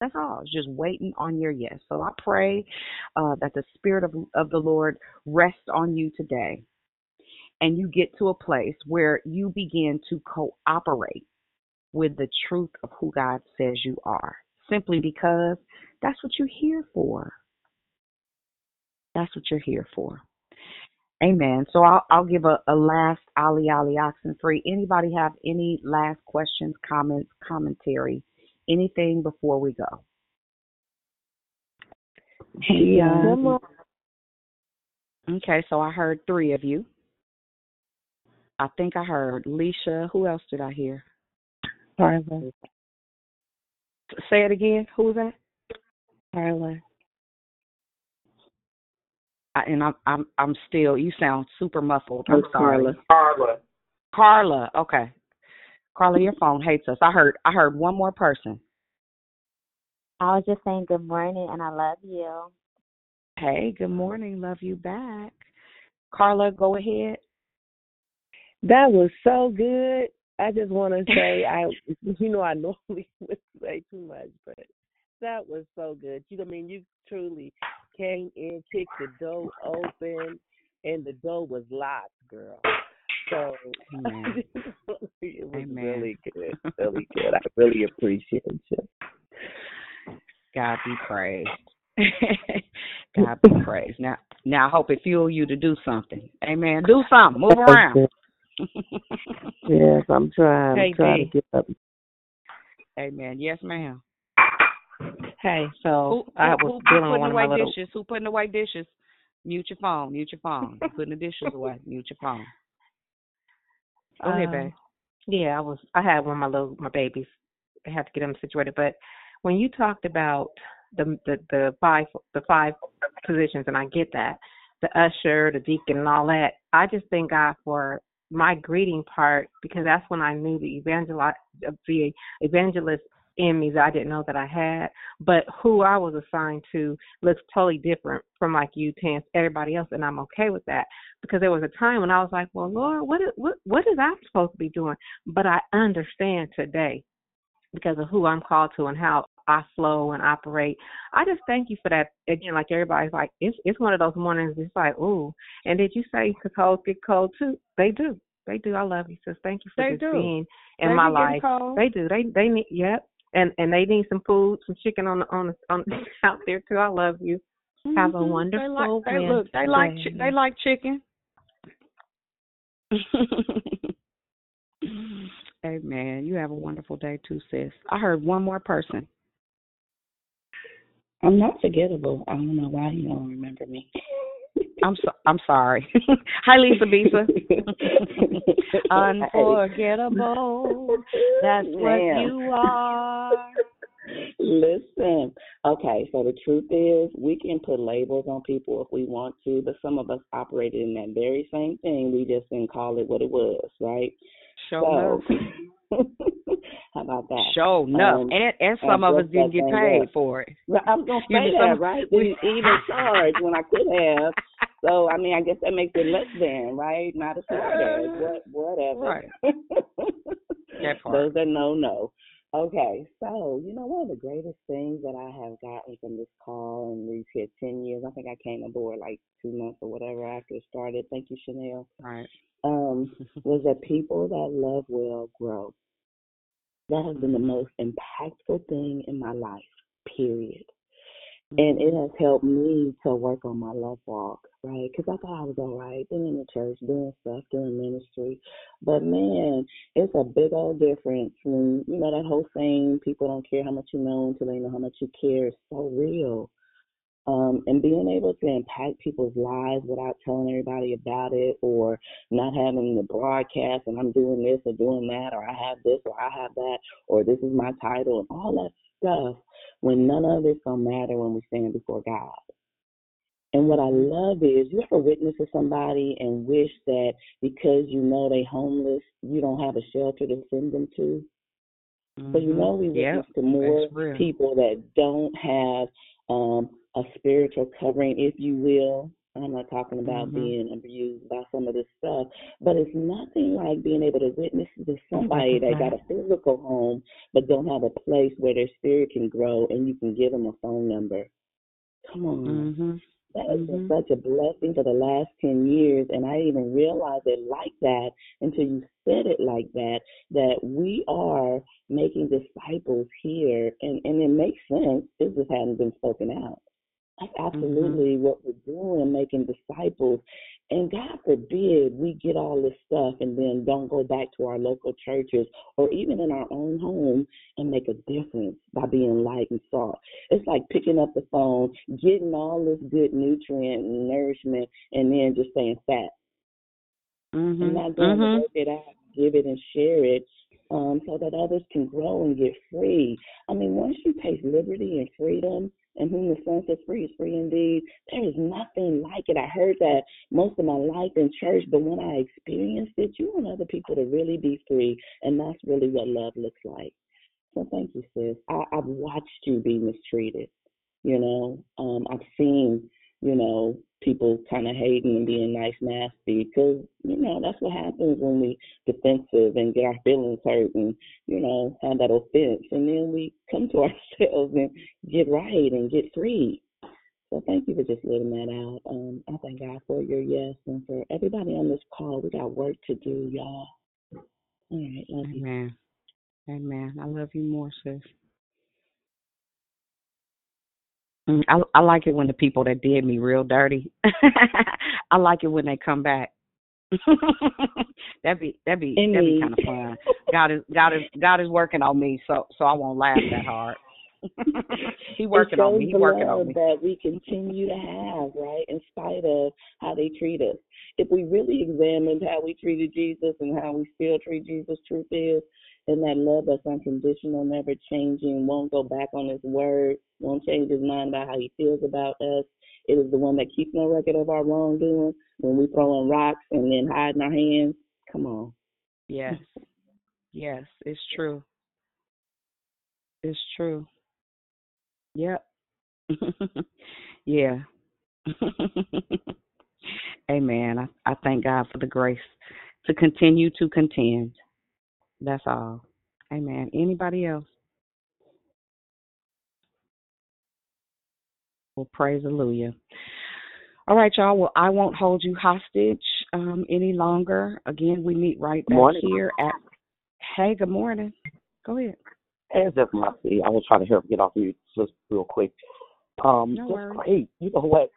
That's all. It's just waiting on your yes. So I pray uh, that the Spirit of, of the Lord rests on you today and you get to a place where you begin to cooperate with the truth of who God says you are, simply because that's what you're here for. That's what you're here for. Amen. So I'll, I'll give a, a last Ali Ali oxen free. Anybody have any last questions, comments, commentary, anything before we go? Hey, uh, okay, so I heard three of you. I think I heard Leisha. Who else did I hear? Carla. Say it again. Who was that? Carla. I, and I'm I'm I'm still. You sound super muffled. I'm sorry. Carla. Carla. Carla. Okay. Carla, your phone hates us. I heard I heard one more person. I was just saying good morning and I love you. Hey, good morning. Love you back. Carla, go ahead. That was so good. I just want to say, I, you know, I normally would say too much, but that was so good. You, I mean, you truly came in, kicked the door open, and the door was locked, girl. So Amen. it was Amen. really good, really good. I really appreciate you. God be praised. God be praised. Now, now I hope it fuel you to do something. Amen. Do something. Move around. Yes, I'm trying. Hey, I'm trying B. to get up. Amen. Yes, ma'am. Hey, so Who I was who, who dealing with putting one of away my little. dishes? Who putting away dishes? Mute your phone. Mute your phone. You putting the dishes away. Mute your phone. Go ahead, babe. Um, yeah, I was. I had one of my little my babies. I had to get them situated. But when you talked about the the the five the five positions, and I get that the usher, the deacon, and all that. I just thank God for my greeting part because that's when I knew the evangel the evangelist in me that I didn't know that I had. But who I was assigned to looks totally different from like you, Tance, everybody else, and I'm okay with that because there was a time when I was like, well, Lord, what is, what what is I supposed to be doing? But I understand today because of who I'm called to and how I flow and operate. I just thank you for that. Again, like everybody's like, it's it's one of those mornings. It's like, ooh. And did you say colds get cold too? They do. They do. I love you, sis. Thank you for They just do. being in They my life. cold. They do. They they need. Yep. And and they need some food, some chicken on the on the, on out there too. I love you. Have a Mhm. wonderful They like they look. They like chi- they like chicken. Amen. You have a wonderful day too, sis. I heard one more person. I'm not forgettable. I don't know why you don't remember me. I'm so, I'm sorry. Hi, Lisa Bisa. Unforgettable. That's what you are. Listen, okay, so the truth is, we can put labels on people if we want to, but some of us operated in that very same thing. We just didn't call it what it was, right? Show so, how about that? Show enough. Um, and and some of us didn't get paid up. for it. Well, I was gonna say that, some- right? we- Didn't even charge when I could have. So I mean, I guess that makes it less than, right? Not as hard as what, whatever. Right. That part. Those that know know. Okay, so you know one of the greatest things that I have gotten from this call and these here ten years. I think I came aboard like two months or whatever after it started. Thank you, Chanel. Right. Um, was that people that love will grow. That has been the most impactful thing in my life. Period. And it has helped me to work on my love walk, right? Because I thought I was all right, been in the church, doing stuff, doing ministry. But man, it's a big old difference when, you know, that whole saying, people don't care how much you know until they know how much you care is so real. Um, and being able to impact people's lives without telling everybody about it or not having the broadcast and I'm doing this or doing that or I have this or I have that or this is my title and all that stuff when none of it's gonna matter when we stand before God. And what I love is you ever witness to somebody and wish that because you know they're homeless, you don't have a shelter to send them to. But you Mhm. know we Yep, witness to more people that don't have um a spiritual covering, if you will. I'm not talking about Mhm. being abused by some of this stuff, but it's nothing like being able to witness to somebody that got a physical home but don't have a place where their spirit can grow and you can give them a phone number. Come on. Mhm. That has been Mhm. such a blessing for the last 10 years, and I didn't even realize it like that until you said it like that, that we are making disciples here, and, and it makes sense. It just hadn't been spoken out. That's absolutely what we're doing, making disciples. And God forbid we get all this stuff and then don't go back to our local churches or even in our own home and make a difference by being light and salt. It's like picking up the phone, getting all this good nutrient and nourishment, and then just staying fat Mhm. and not going to Mhm. work it out, give it and share it, um, so that others can grow and get free. I mean, once you taste liberty and freedom, and whom the Son sets free is free indeed, there is nothing like it. I heard that most of my life in church, but when I experienced it, you want other people to really be free, and that's really what love looks like. So thank you, sis. I, I've watched you be mistreated. You know, um, I've seen, you know, people kind of hating and being nice, nasty, because you know that's what happens when we defensive and get our feelings hurt and you know have that offense, and then we come to ourselves and get right and get free. So thank you for just letting that out. Um, I thank God for your yes and for everybody on this call. We got work to do, y'all. All right, love you. Amen. Amen. I love you more, sis. Mm, Mm, I I like it when the people that did me real dirty. I like it when they come back. that'd be that'd be that'd be kind of fun. God is God is God is working on me, so so I won't laugh that hard. he working on me. He working on me. that we continue to have, right, in spite of how they treat us. If we really examined how we treated Jesus and how we still treat Jesus, truth is, and that love that's unconditional, never changing, won't go back on his word, won't change his mind about how he feels about us. It is the one that keeps no record of our wrongdoing when we throwing rocks and then hiding our hands. Come on. Yes. Yes, it's true. It's true. Yep. yeah. Amen. I, I thank God for the grace to continue to contend. That's all. Amen. Anybody else? Well, praise Hallelujah. All right, y'all. Well, I won't hold you hostage um, any longer. Again, we meet right back morning. here at. Hey, good morning. Go ahead. As it's just Marcy. I was trying to help get off mute just real quick. Um, No just worries. great. You know what?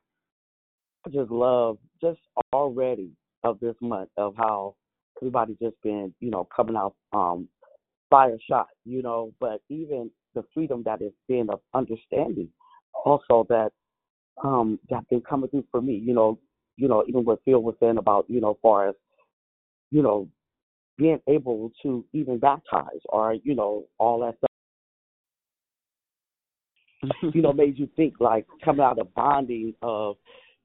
I just love just already of this month of how everybody just been, you know, coming out um fire shot, you know, but even the freedom that is being of understanding also that um that been coming through for me, you know, you know, even what Phil was saying about, you know, far as, you know, being able to even baptize or, you know, all that stuff you know, made you think like coming out of bonding of,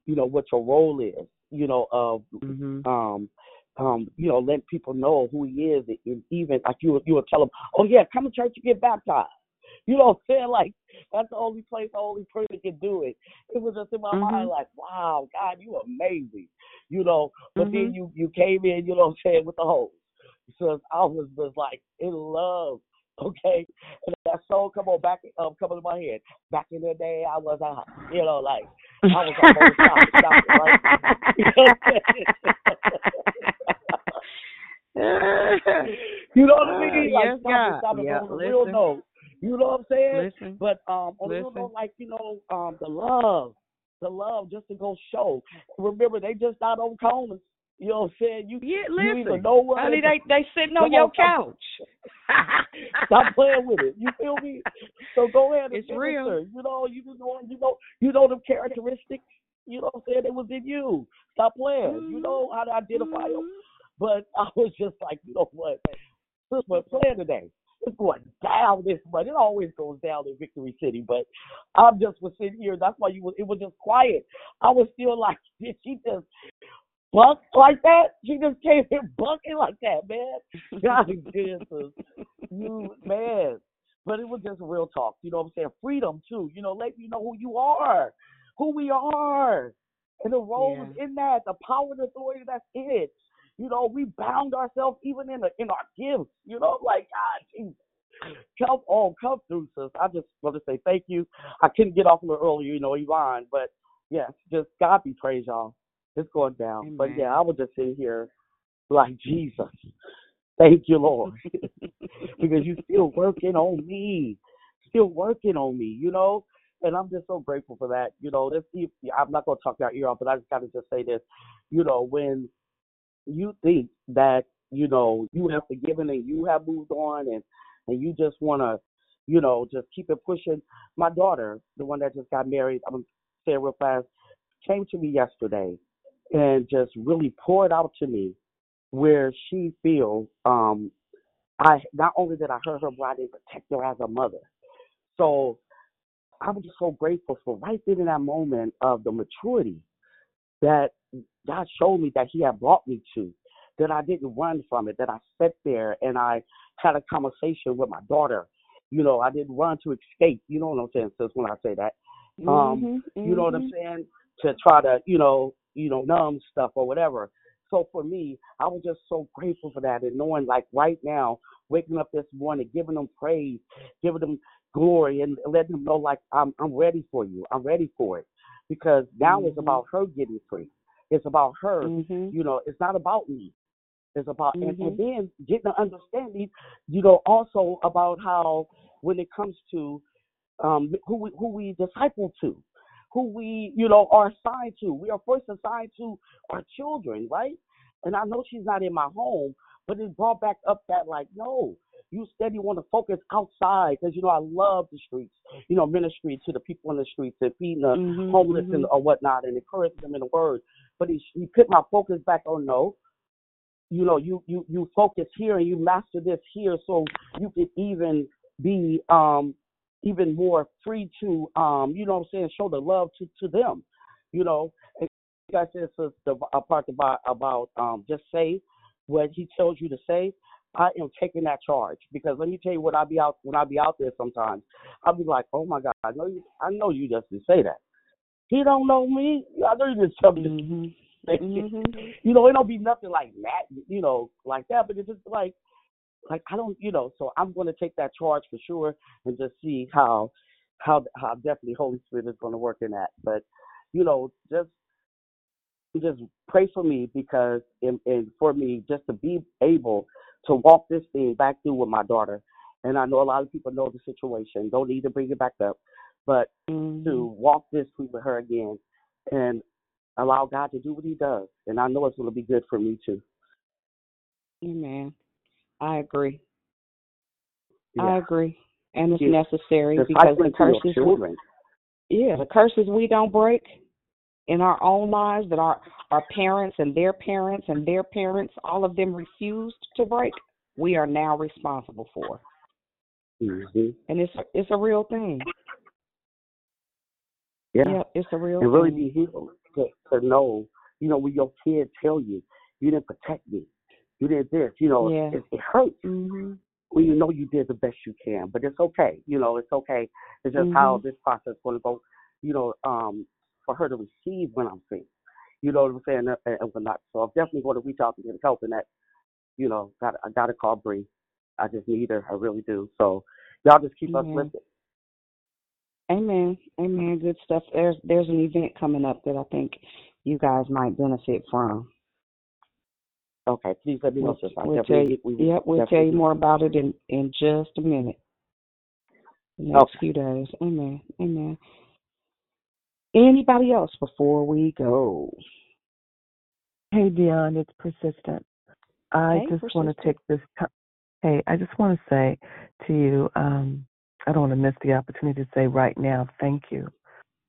you know, what your role is, you know, of Mm-hmm. um um, you know, let people know who he is and even like you you would tell them, Oh yeah, come to church and get baptized. You know what I'm saying? Like that's the only place the Holy Spirit can do it. It was just in my mind like, Wow, God, you amazing. You know, but then you you came in, you know what I'm saying, with the hose. So I was just like in love. Okay, and that song come on back um come to my head. Back in the day, I was out, you know, like I was almost stop it, stop right? You know what I'm saying? you know what I mean? Uh, Like yes, stop it, stop it, Yeah, on a real note. You know what I'm saying? Listen. But um on a real note, like, you know, um the love. The love just to go show. Remember they just not on corners. You know what I'm saying? You Yeah, you either listen. know what Honey, they they sitting on your on, couch. Stop playing with it. You feel me? So go ahead and It's real. You know, you just know, you know, you know them characteristics. You know what I'm saying? It was in you. Stop playing. You know mm-hmm. how to identify them. Mm-hmm. But I was just like, you know what? This was playing today. It's going down this month. It always goes down in Victory City, but I'm just was sitting here. That's why you was. It was just quiet. I was still like, did she just buck like that? She just came in bucking like that, man. God Jesus, you man. But it was just real talk. You know what I'm saying? Freedom too. You know, let me know who you are, who we are, and the role is in that. The power and authority that's in it. You know, we bound ourselves even in the in our gifts. You know, like God, Jesus. Come on, come through, sis. I just want to say thank you. I couldn't get off a little earlier, you know, Yvonne, but yes, just God be praised, y'all. It's going down. But yeah, I was just sitting here like Jesus. Thank you, Lord. because you're still working on me. Still working on me, you know? And I'm just so grateful for that. You know, this I'm not gonna talk your ear off, but I just gotta just say this. You know, when you think that, you know, you have forgiven and you have moved on and and you just wanna, you know, just keep it pushing. My daughter, the one that just got married, I'm gonna say it real fast, came to me yesterday and just really poured out to me where she feels um I not only did I hurt her, but I didn't protect her as a mother. So I'm just so grateful for right then in that moment of the maturity that God showed me that He had brought me to, that I didn't run from it, that I sat there and I had a conversation with my daughter. You know, I didn't run to escape. You know what I'm saying, sis, when I say that. Um, Mhm, you know what I'm mhm. saying? To try to, you know, you know, numb stuff or whatever. So for me, I was just so grateful for that and knowing like right now, waking up this morning, giving them praise, giving them glory and letting them know like I'm I'm ready for you. I'm ready for it. Because now it's Mhm. about her getting free. It's about her. Mhm. You know, it's not about me. It's about and, and Mhm. then getting an understanding, you know, also about how when it comes to um who we who we disciple to, who we, you know, are assigned to. We are first assigned to our children, right? And I know she's not in my home, but it brought back up that like, no, you said you want to focus outside because you know I love the streets, you know, ministry to the people in the streets and feeding the Mhm, homeless mhm. and or whatnot and encouraging them in the word. But he he put my focus back on no, you know, you you you focus here and you master this here so you could even be um even more free to um you know what I'm saying show the love to to them, you know. And like I said, so the a part about about um just say what he tells you to say. I am taking that charge because let me tell you what I be out when I be out there sometimes. I'll be like, oh my God, I know you, I know you just didn't say that. He don't know me. I know you just tell me this. You know, it don't be nothing like that, you know, like that, but it's just like, like I don't, you know. So I'm going to take that charge for sure and just see how, how, how definitely Holy Spirit is going to work in that. But, you know, just, just pray for me because, and, and for me just to be able to walk this thing back through with my daughter. And I know a lot of people know the situation. Don't need to bring it back up, but to mm-hmm. walk this through with her again and allow God to do what He does. And I know it's going to be good for me too. Amen. I agree. Yeah. I agree. And it's You- necessary because the discipling to your curses children. yeah, the curses we don't break in our own lives that our our parents and their parents and their parents, all of them refused to break, we are now responsible for. hmm And it's it's a real thing. Yeah. it's a real and really thing. be healed to, to know, you know, when your kids tell you, you didn't protect me, you did this, you know, Yeah. it, it hurts. Mm-hmm. Well, you know you did the best you can, but it's okay. You know, it's okay. It's just how Mhm. this process is going to go. You know, um, for her to receive when I'm sick. You know what I'm saying, and, and whatnot. So I'm definitely going to reach out to get help in that. You know, got I got to call Bree. I just need her. I really do. So y'all just keep us Amen. lifted. Amen. Amen. Good stuff. There's there's an event coming up that I think you guys might benefit from. Okay, please let me know, We'll, sis. I we'll tell definitely, you. we, Yep, we'll tell definitely you do. more about it in in just a minute. The next Okay. few days. Amen. Amen. Anybody else before we go? Hey, Dionne, it's persistent. I Hey, just want to Persistent. take this time. Hey, I just want to say to you, um, I don't want to miss the opportunity to say right now, thank you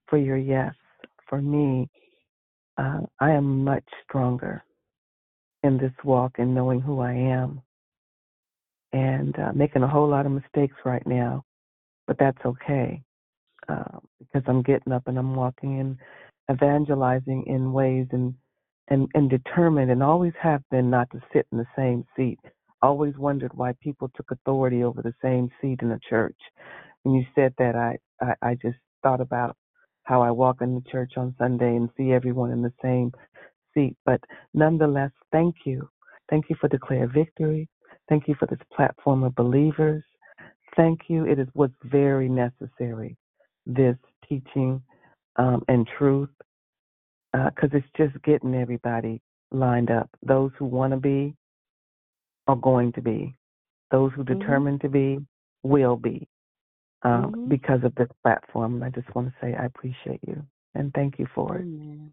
for your yes. For me, uh, I am much stronger in this walk and knowing who I am and uh, making a whole lot of mistakes right now, but that's okay uh, because I'm getting up and I'm walking and evangelizing in ways and and and determined and always have been not to sit in the same seat. Always wondered why people took authority over the same seat in the church. When you said that, I I, I just thought about how I walk in the church on Sunday and see everyone in the same seat. But nonetheless, thank you, thank you for declare victory. Thank you for this platform of believers. Thank you. It is was very necessary this teaching um, and truth because it's just getting everybody lined up. Those who want to be are going to be. Those who Mhm. determine to be will be um, Mhm. because of this platform. I just want to say I appreciate you and thank you for it. Amen.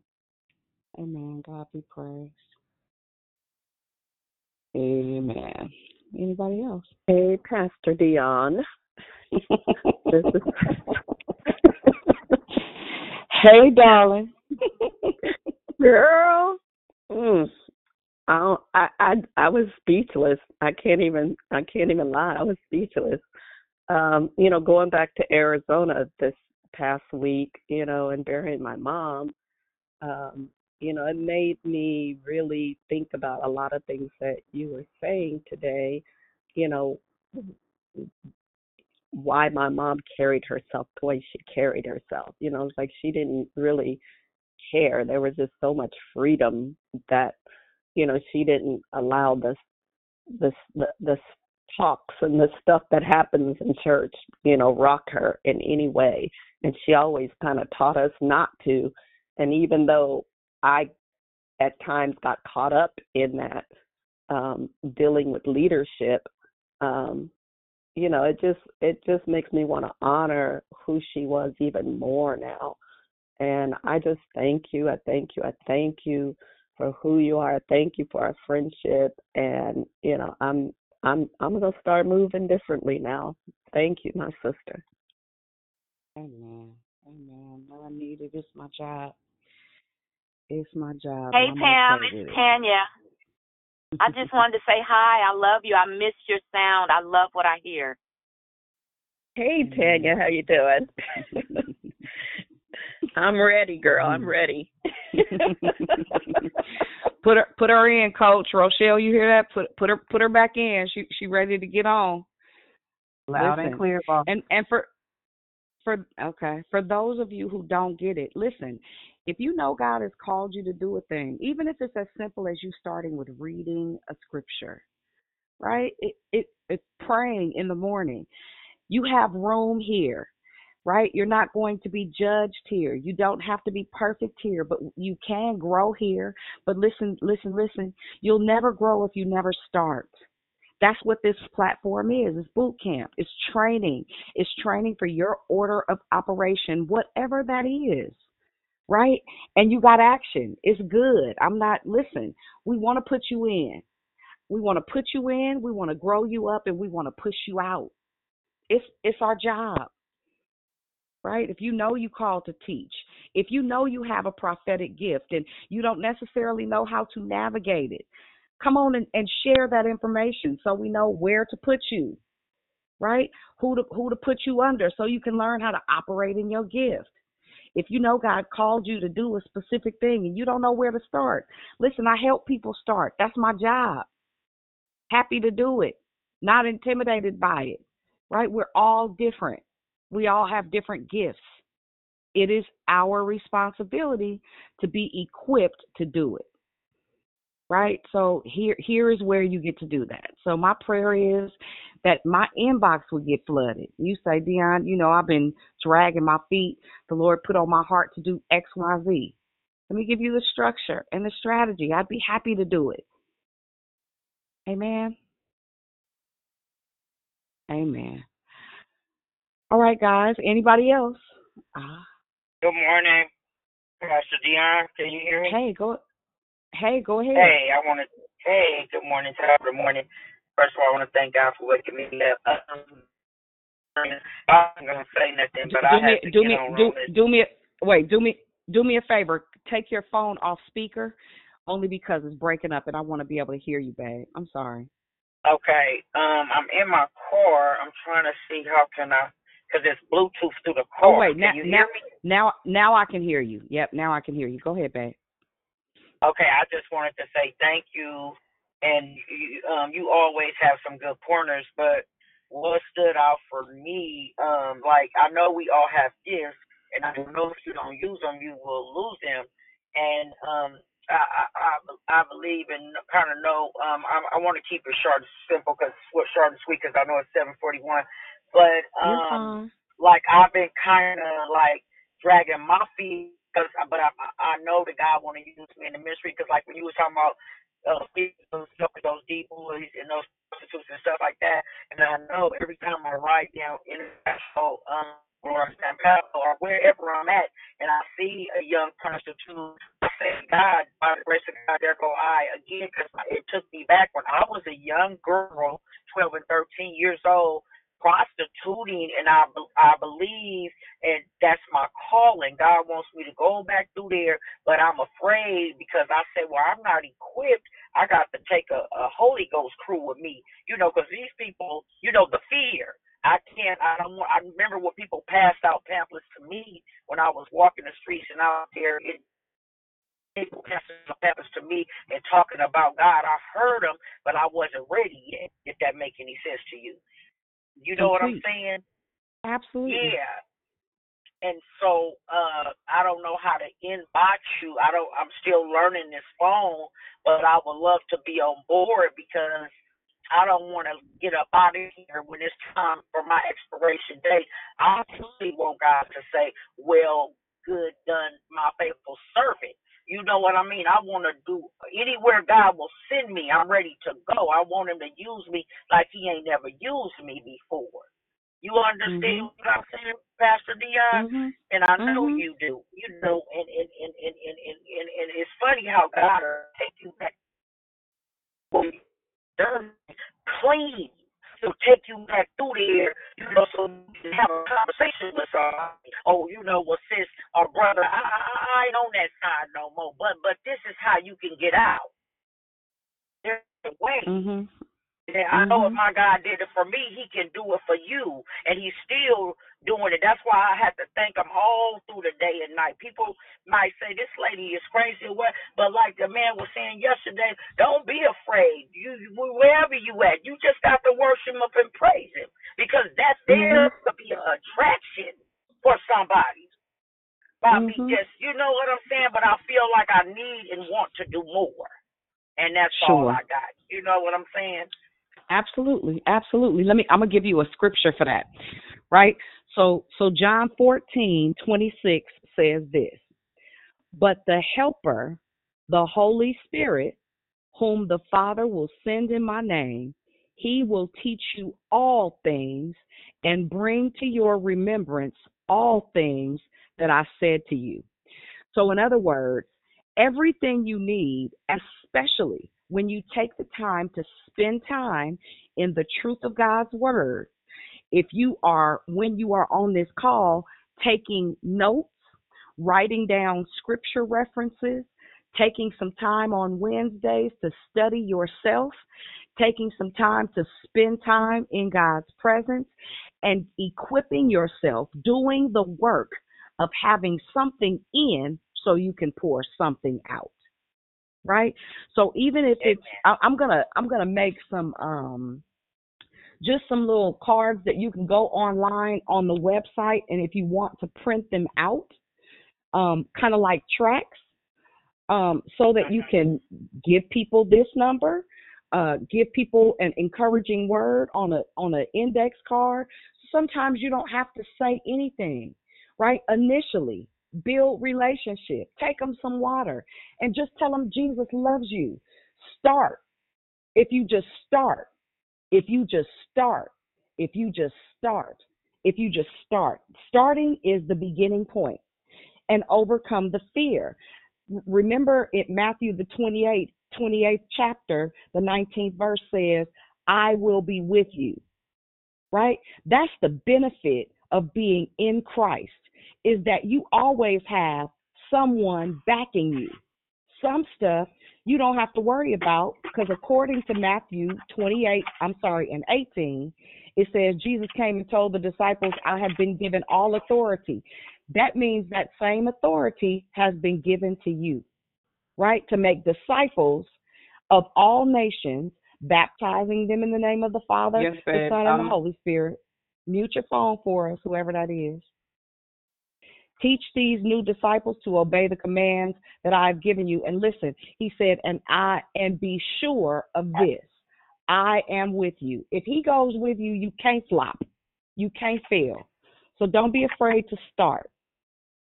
Amen. God be praised. Amen. Anybody else? Hey, Pastor Dionne. this is Hey, darling. girl. Mm, I, I I I was speechless. I can't even I can't even lie. I was speechless. Um, you know, going back to Arizona this past week, you know, and burying my mom, um, you know, it made me really think about a lot of things that you were saying today. You know, why my mom carried herself the way she carried herself. You know, it's like she didn't really care. There was just so much freedom that, you know, she didn't allow this this the the talks and the stuff that happens in church, you know, rock her in any way. And she always kind of taught us not to. And even though I at times got caught up in that um dealing with leadership, um, you know, it just it just makes me want to honor who she was even more now. And I just thank you. I thank you. I thank you for who you are. Thank you for our friendship. And you know, I'm I'm I'm gonna start moving differently now. Thank you, my sister. Amen. Amen. All I need it. It's my job. It's my job. Hey I'm Pam, it's it. Tanya. I just wanted to say hi. I love you. I miss your sound. I love what I hear. Hey Tanya, mm-hmm. how you doing? I'm ready, girl. I'm mm-hmm. ready. put her put her in, Coach Rochelle. You hear that? Put put her put her back in. She she ready to get on. Loud and clear, boss. And and for for okay, for those of you who don't get it, listen. If you know God has called you to do a thing, even if it's as simple as you starting with reading a scripture, right? It it it's praying in the morning. You have room here, right? You're not going to be judged here. You don't have to be perfect here, but you can grow here. But listen, listen, listen. You'll never grow if you never start. That's what this platform is. It's boot camp. It's training. It's training for your order of operation, whatever that is. Right? And you got action. It's good. I'm not listen, we want to put you in. We want to put you in, we want to grow you up and we want to push you out. It's it's our job. Right? If you know you called to teach, if you know you have a prophetic gift and you don't necessarily know how to navigate it, come on and, and share that information so we know where to put you. Right? Who to who to put you under so you can learn how to operate in your gift. If you know God called you to do a specific thing and you don't know where to start, listen, I help people start. That's my job. Happy to do it, not intimidated by it, right? We're all different. We all have different gifts. It is our responsibility to be equipped to do it. Right? So here here is where you get to do that. So my prayer is that my inbox would get flooded. You say, Dionne, you know, I've been dragging my feet. The Lord put on my heart to do X, Y, Z. Let me give you the structure and the strategy. I'd be happy to do it. Amen. Amen. All right, guys. Anybody else? Ah, Good morning, Pastor Dionne. Can you hear me? hey, go. Hey, go ahead. Hey, I want to. Hey, good morning, top of the morning. First of all, I want to thank God for waking me up. I'm gonna say nothing, do, but I do me, have to do get me, on do, do me. Wait, do me, do me a favor. Take your phone off speaker, only because it's breaking up, and I want to be able to hear you, babe. I'm sorry. Okay, um, I'm in my car. I'm trying to see how can I, because it's Bluetooth through the car. Oh wait, now, now, now, now I can hear you. Yep, now I can hear you. Go ahead, babe. Okay, I just wanted to say thank you, and you, um, you always have some good pointers. But what stood out for me, um, like I know we all have gifts, and I know if you don't use them, you will lose them. And um, I, I, I believe and kind of know. Um, I, I want to keep it short and simple because short and sweet because I know it's seven forty one. But um, fine. like I've been kind of like dragging my feet because but I I know that God want to use me in the ministry because like when you were talking about uh with those D boys and those prostitutes and stuff like that, and I know every time I ride down international um or San Pablo or wherever I'm at, and I see a young prostitute, I say, God, by the grace of God, there go I again because it took me back when I was a young girl, 12 and 13 years old prostituting and I I believe and that's my calling. God wants me to go back through there, but I'm afraid because I said, well, I'm not equipped. I got to take a, a Holy Ghost crew with me, you know, because these people, you know, the fear. I can't. I don't want. I remember when people passed out pamphlets to me when I was walking the streets and out there. It, people passing out pamphlets to me and talking about God. I heard them, but I wasn't ready yet. If that make any sense to you, you know what I'm saying? Absolutely. Yeah. And so uh I don't know how to inbox you. I don't I'm still learning this phone, but I would love to be on board because I don't want to get up out of here when it's time for my expiration date. I truly want God to say, Well, good done, my faithful servant. You know what I mean? I want to do anywhere God will send me, I'm ready to go. I want him to use me like he ain't never used me before. You understand Mhm. what I'm saying, Pastor Dionne? Mhm. And I know Mhm. you do. You know, and and and and and and, and, and it's funny how God will take you back to take you back through there, you know, so you can have a conversation with somebody. Oh, you know, well, sis or brother, I, I, ain't on that side no more. But but this is how you can get out. There's a way. Mm-hmm. And I know if Mhm. my God did it for me, He can do it for you. And He's still doing it. That's why I have to thank Him all through the day and night. People might say this lady is crazy, or what? But like the man was saying yesterday, don't be afraid. You wherever you at, you just got to worship Him and praise Him because that's there Mhm. to be an attraction for somebody. By me Mhm. just, you know what I'm saying? But I feel like I need and want to do more, and that's all Sure. I got. You know what I'm saying? Absolutely, absolutely. Let me I'm gonna give you a scripture for that. Right? So so John fourteen twenty six says this. But the helper, the Holy Spirit, whom the Father will send in my name, he will teach you all things and bring to your remembrance all things that I said to you. So, in other words, everything you need, especially when you take the time to spend time in the truth of God's word, if you are, when you are on this call, taking notes, writing down scripture references, taking some time on Wednesdays to study yourself, taking some time to spend time in God's presence, and equipping yourself, doing the work of having something in so you can pour something out. Right? So even if it's I, I'm gonna I'm gonna make some um just some little cards that you can go online on the website and if you want to print them out, um, kind of like tracks, um, so that you can give people this number, uh, give people an encouraging word on a on an index card. Sometimes you don't have to say anything, right? Initially, build relationship. Take them some water and just tell them Jesus loves you. Start. If you just start, if you just start, if you just start, if you just start. Starting is the beginning point and overcome the fear. Remember in Matthew the 28th, 28th chapter, the 19th verse says, I will be with you. Right? That's the benefit of being in Christ is that you always have someone backing you. Some stuff you don't have to worry about because according to Matthew 28, I'm sorry, and 18, it says Jesus came and told the disciples, I have been given all authority. That means that same authority has been given to you, right? To make disciples of all nations, baptizing them in the name of the Father, Yes, the. Son, and the Um, Holy Spirit. Mute your phone for us, whoever that is. Teach these new disciples to obey the commands that I've given you. And listen, he said, and I and be sure of this. I am with you. If he goes with you, you can't flop. You can't fail. So don't be afraid to start.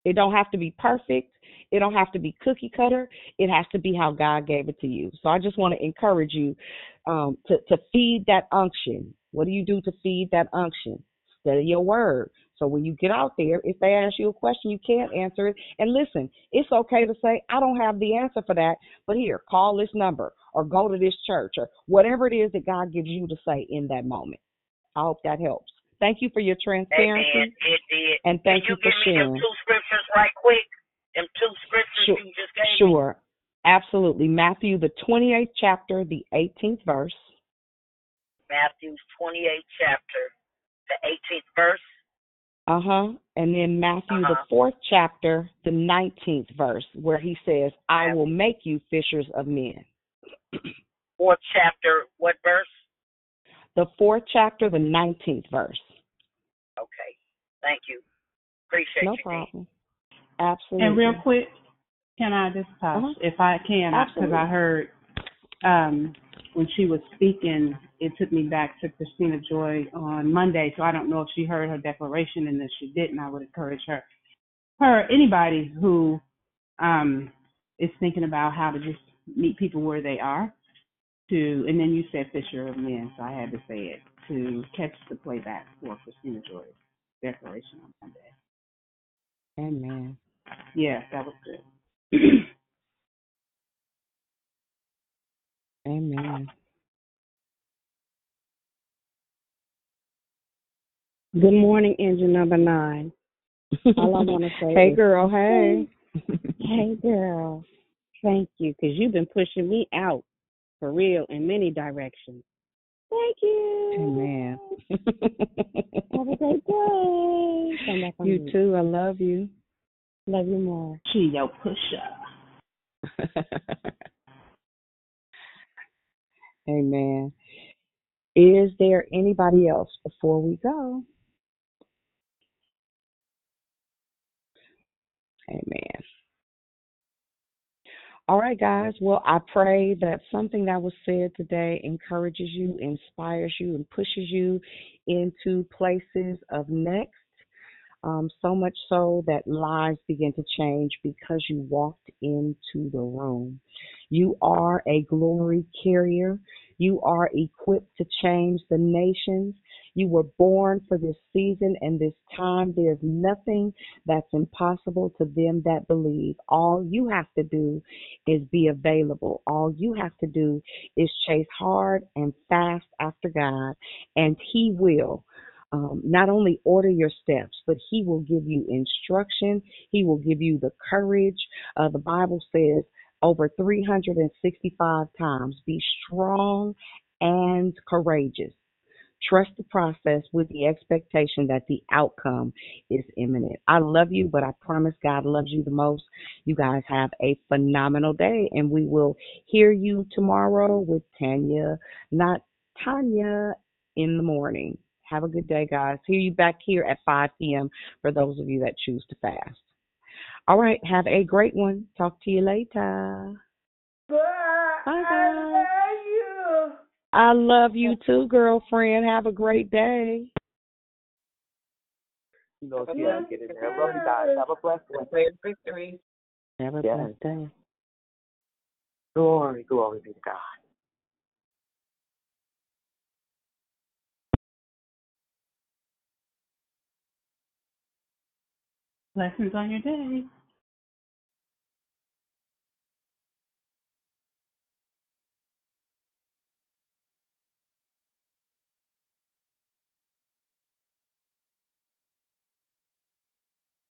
It don't have to be perfect. It don't have to be cookie cutter. It has to be how God gave it to you. So I just want to encourage you um, to to feed that unction. What do you do to feed that unction? Study your word. So when you get out there, if they ask you a question, you can't answer it. And listen, it's okay to say, I don't have the answer for that, but here, call this number or go to this church or whatever it is that God gives you to say in that moment. I hope that helps. Thank you for your transparency It did. and thank Can you you for give me sharing. two scriptures right quick? Them two scriptures Sure. you just gave me. Sure. Absolutely. Matthew, the 28th chapter, the 18th verse. Matthew's 28th chapter, the 18th verse. Uh huh. And then Matthew, the Uh-huh. fourth chapter, the 19th verse, where he says, I will make you fishers of men. Fourth chapter, what verse? The fourth chapter, the 19th verse. Okay. Thank you. Appreciate No you. D. problem. Absolutely. And real quick, can I just touch, Uh-huh. if I can, because I heard um, when she was speaking, it took me back to Christina Joy on Monday. So I don't know if she heard her declaration, and if she didn't, I would encourage her, her anybody who um, is thinking about how to just meet people where they are, to and then you said Fisher of Men, so I had to say it to catch the playback for Christina Joy's declaration on Monday. Amen. Yeah, that was good. Amen. Good morning, engine number nine. All I want to say hey, is, girl. Hey. hey, girl. Thank you, because you've been pushing me out for real in many directions. Thank you. Amen. Have a great day. Come back on you mute. too. I love you. Love you more. She your pusher. Amen. Is there anybody else before we go? Amen. All right, guys. Well, I pray that something that was said today encourages you, inspires you, and pushes you into places of next. Um, so much so that lives begin to change because you walked into the room. You are a glory carrier. You are equipped to change the nations. You were born for this season and this time. There's nothing that's impossible to them that believe. All you have to do is be available. All you have to do is chase hard and fast after God, and He will um, not only order your steps, but He will give you instruction. He will give you the courage. Uh, the Bible says over 365 times be strong and courageous. Trust the process with the expectation that the outcome is imminent. I love you, but I promise God loves you the most. You guys have a phenomenal day, and we will hear you tomorrow with Tanya, not Tanya, in the morning. Have a good day, guys. Hear you back here at 5 p.m. for those of you that choose to fast. All right, have a great one. Talk to you later. Bye, guys. I love you I love you too, girlfriend. Have a great day. You know, see how get in there. Love you guys. Have a blessed one. victory. Have a Yes. blessed day. Glory, glory be to God. Blessings on your day.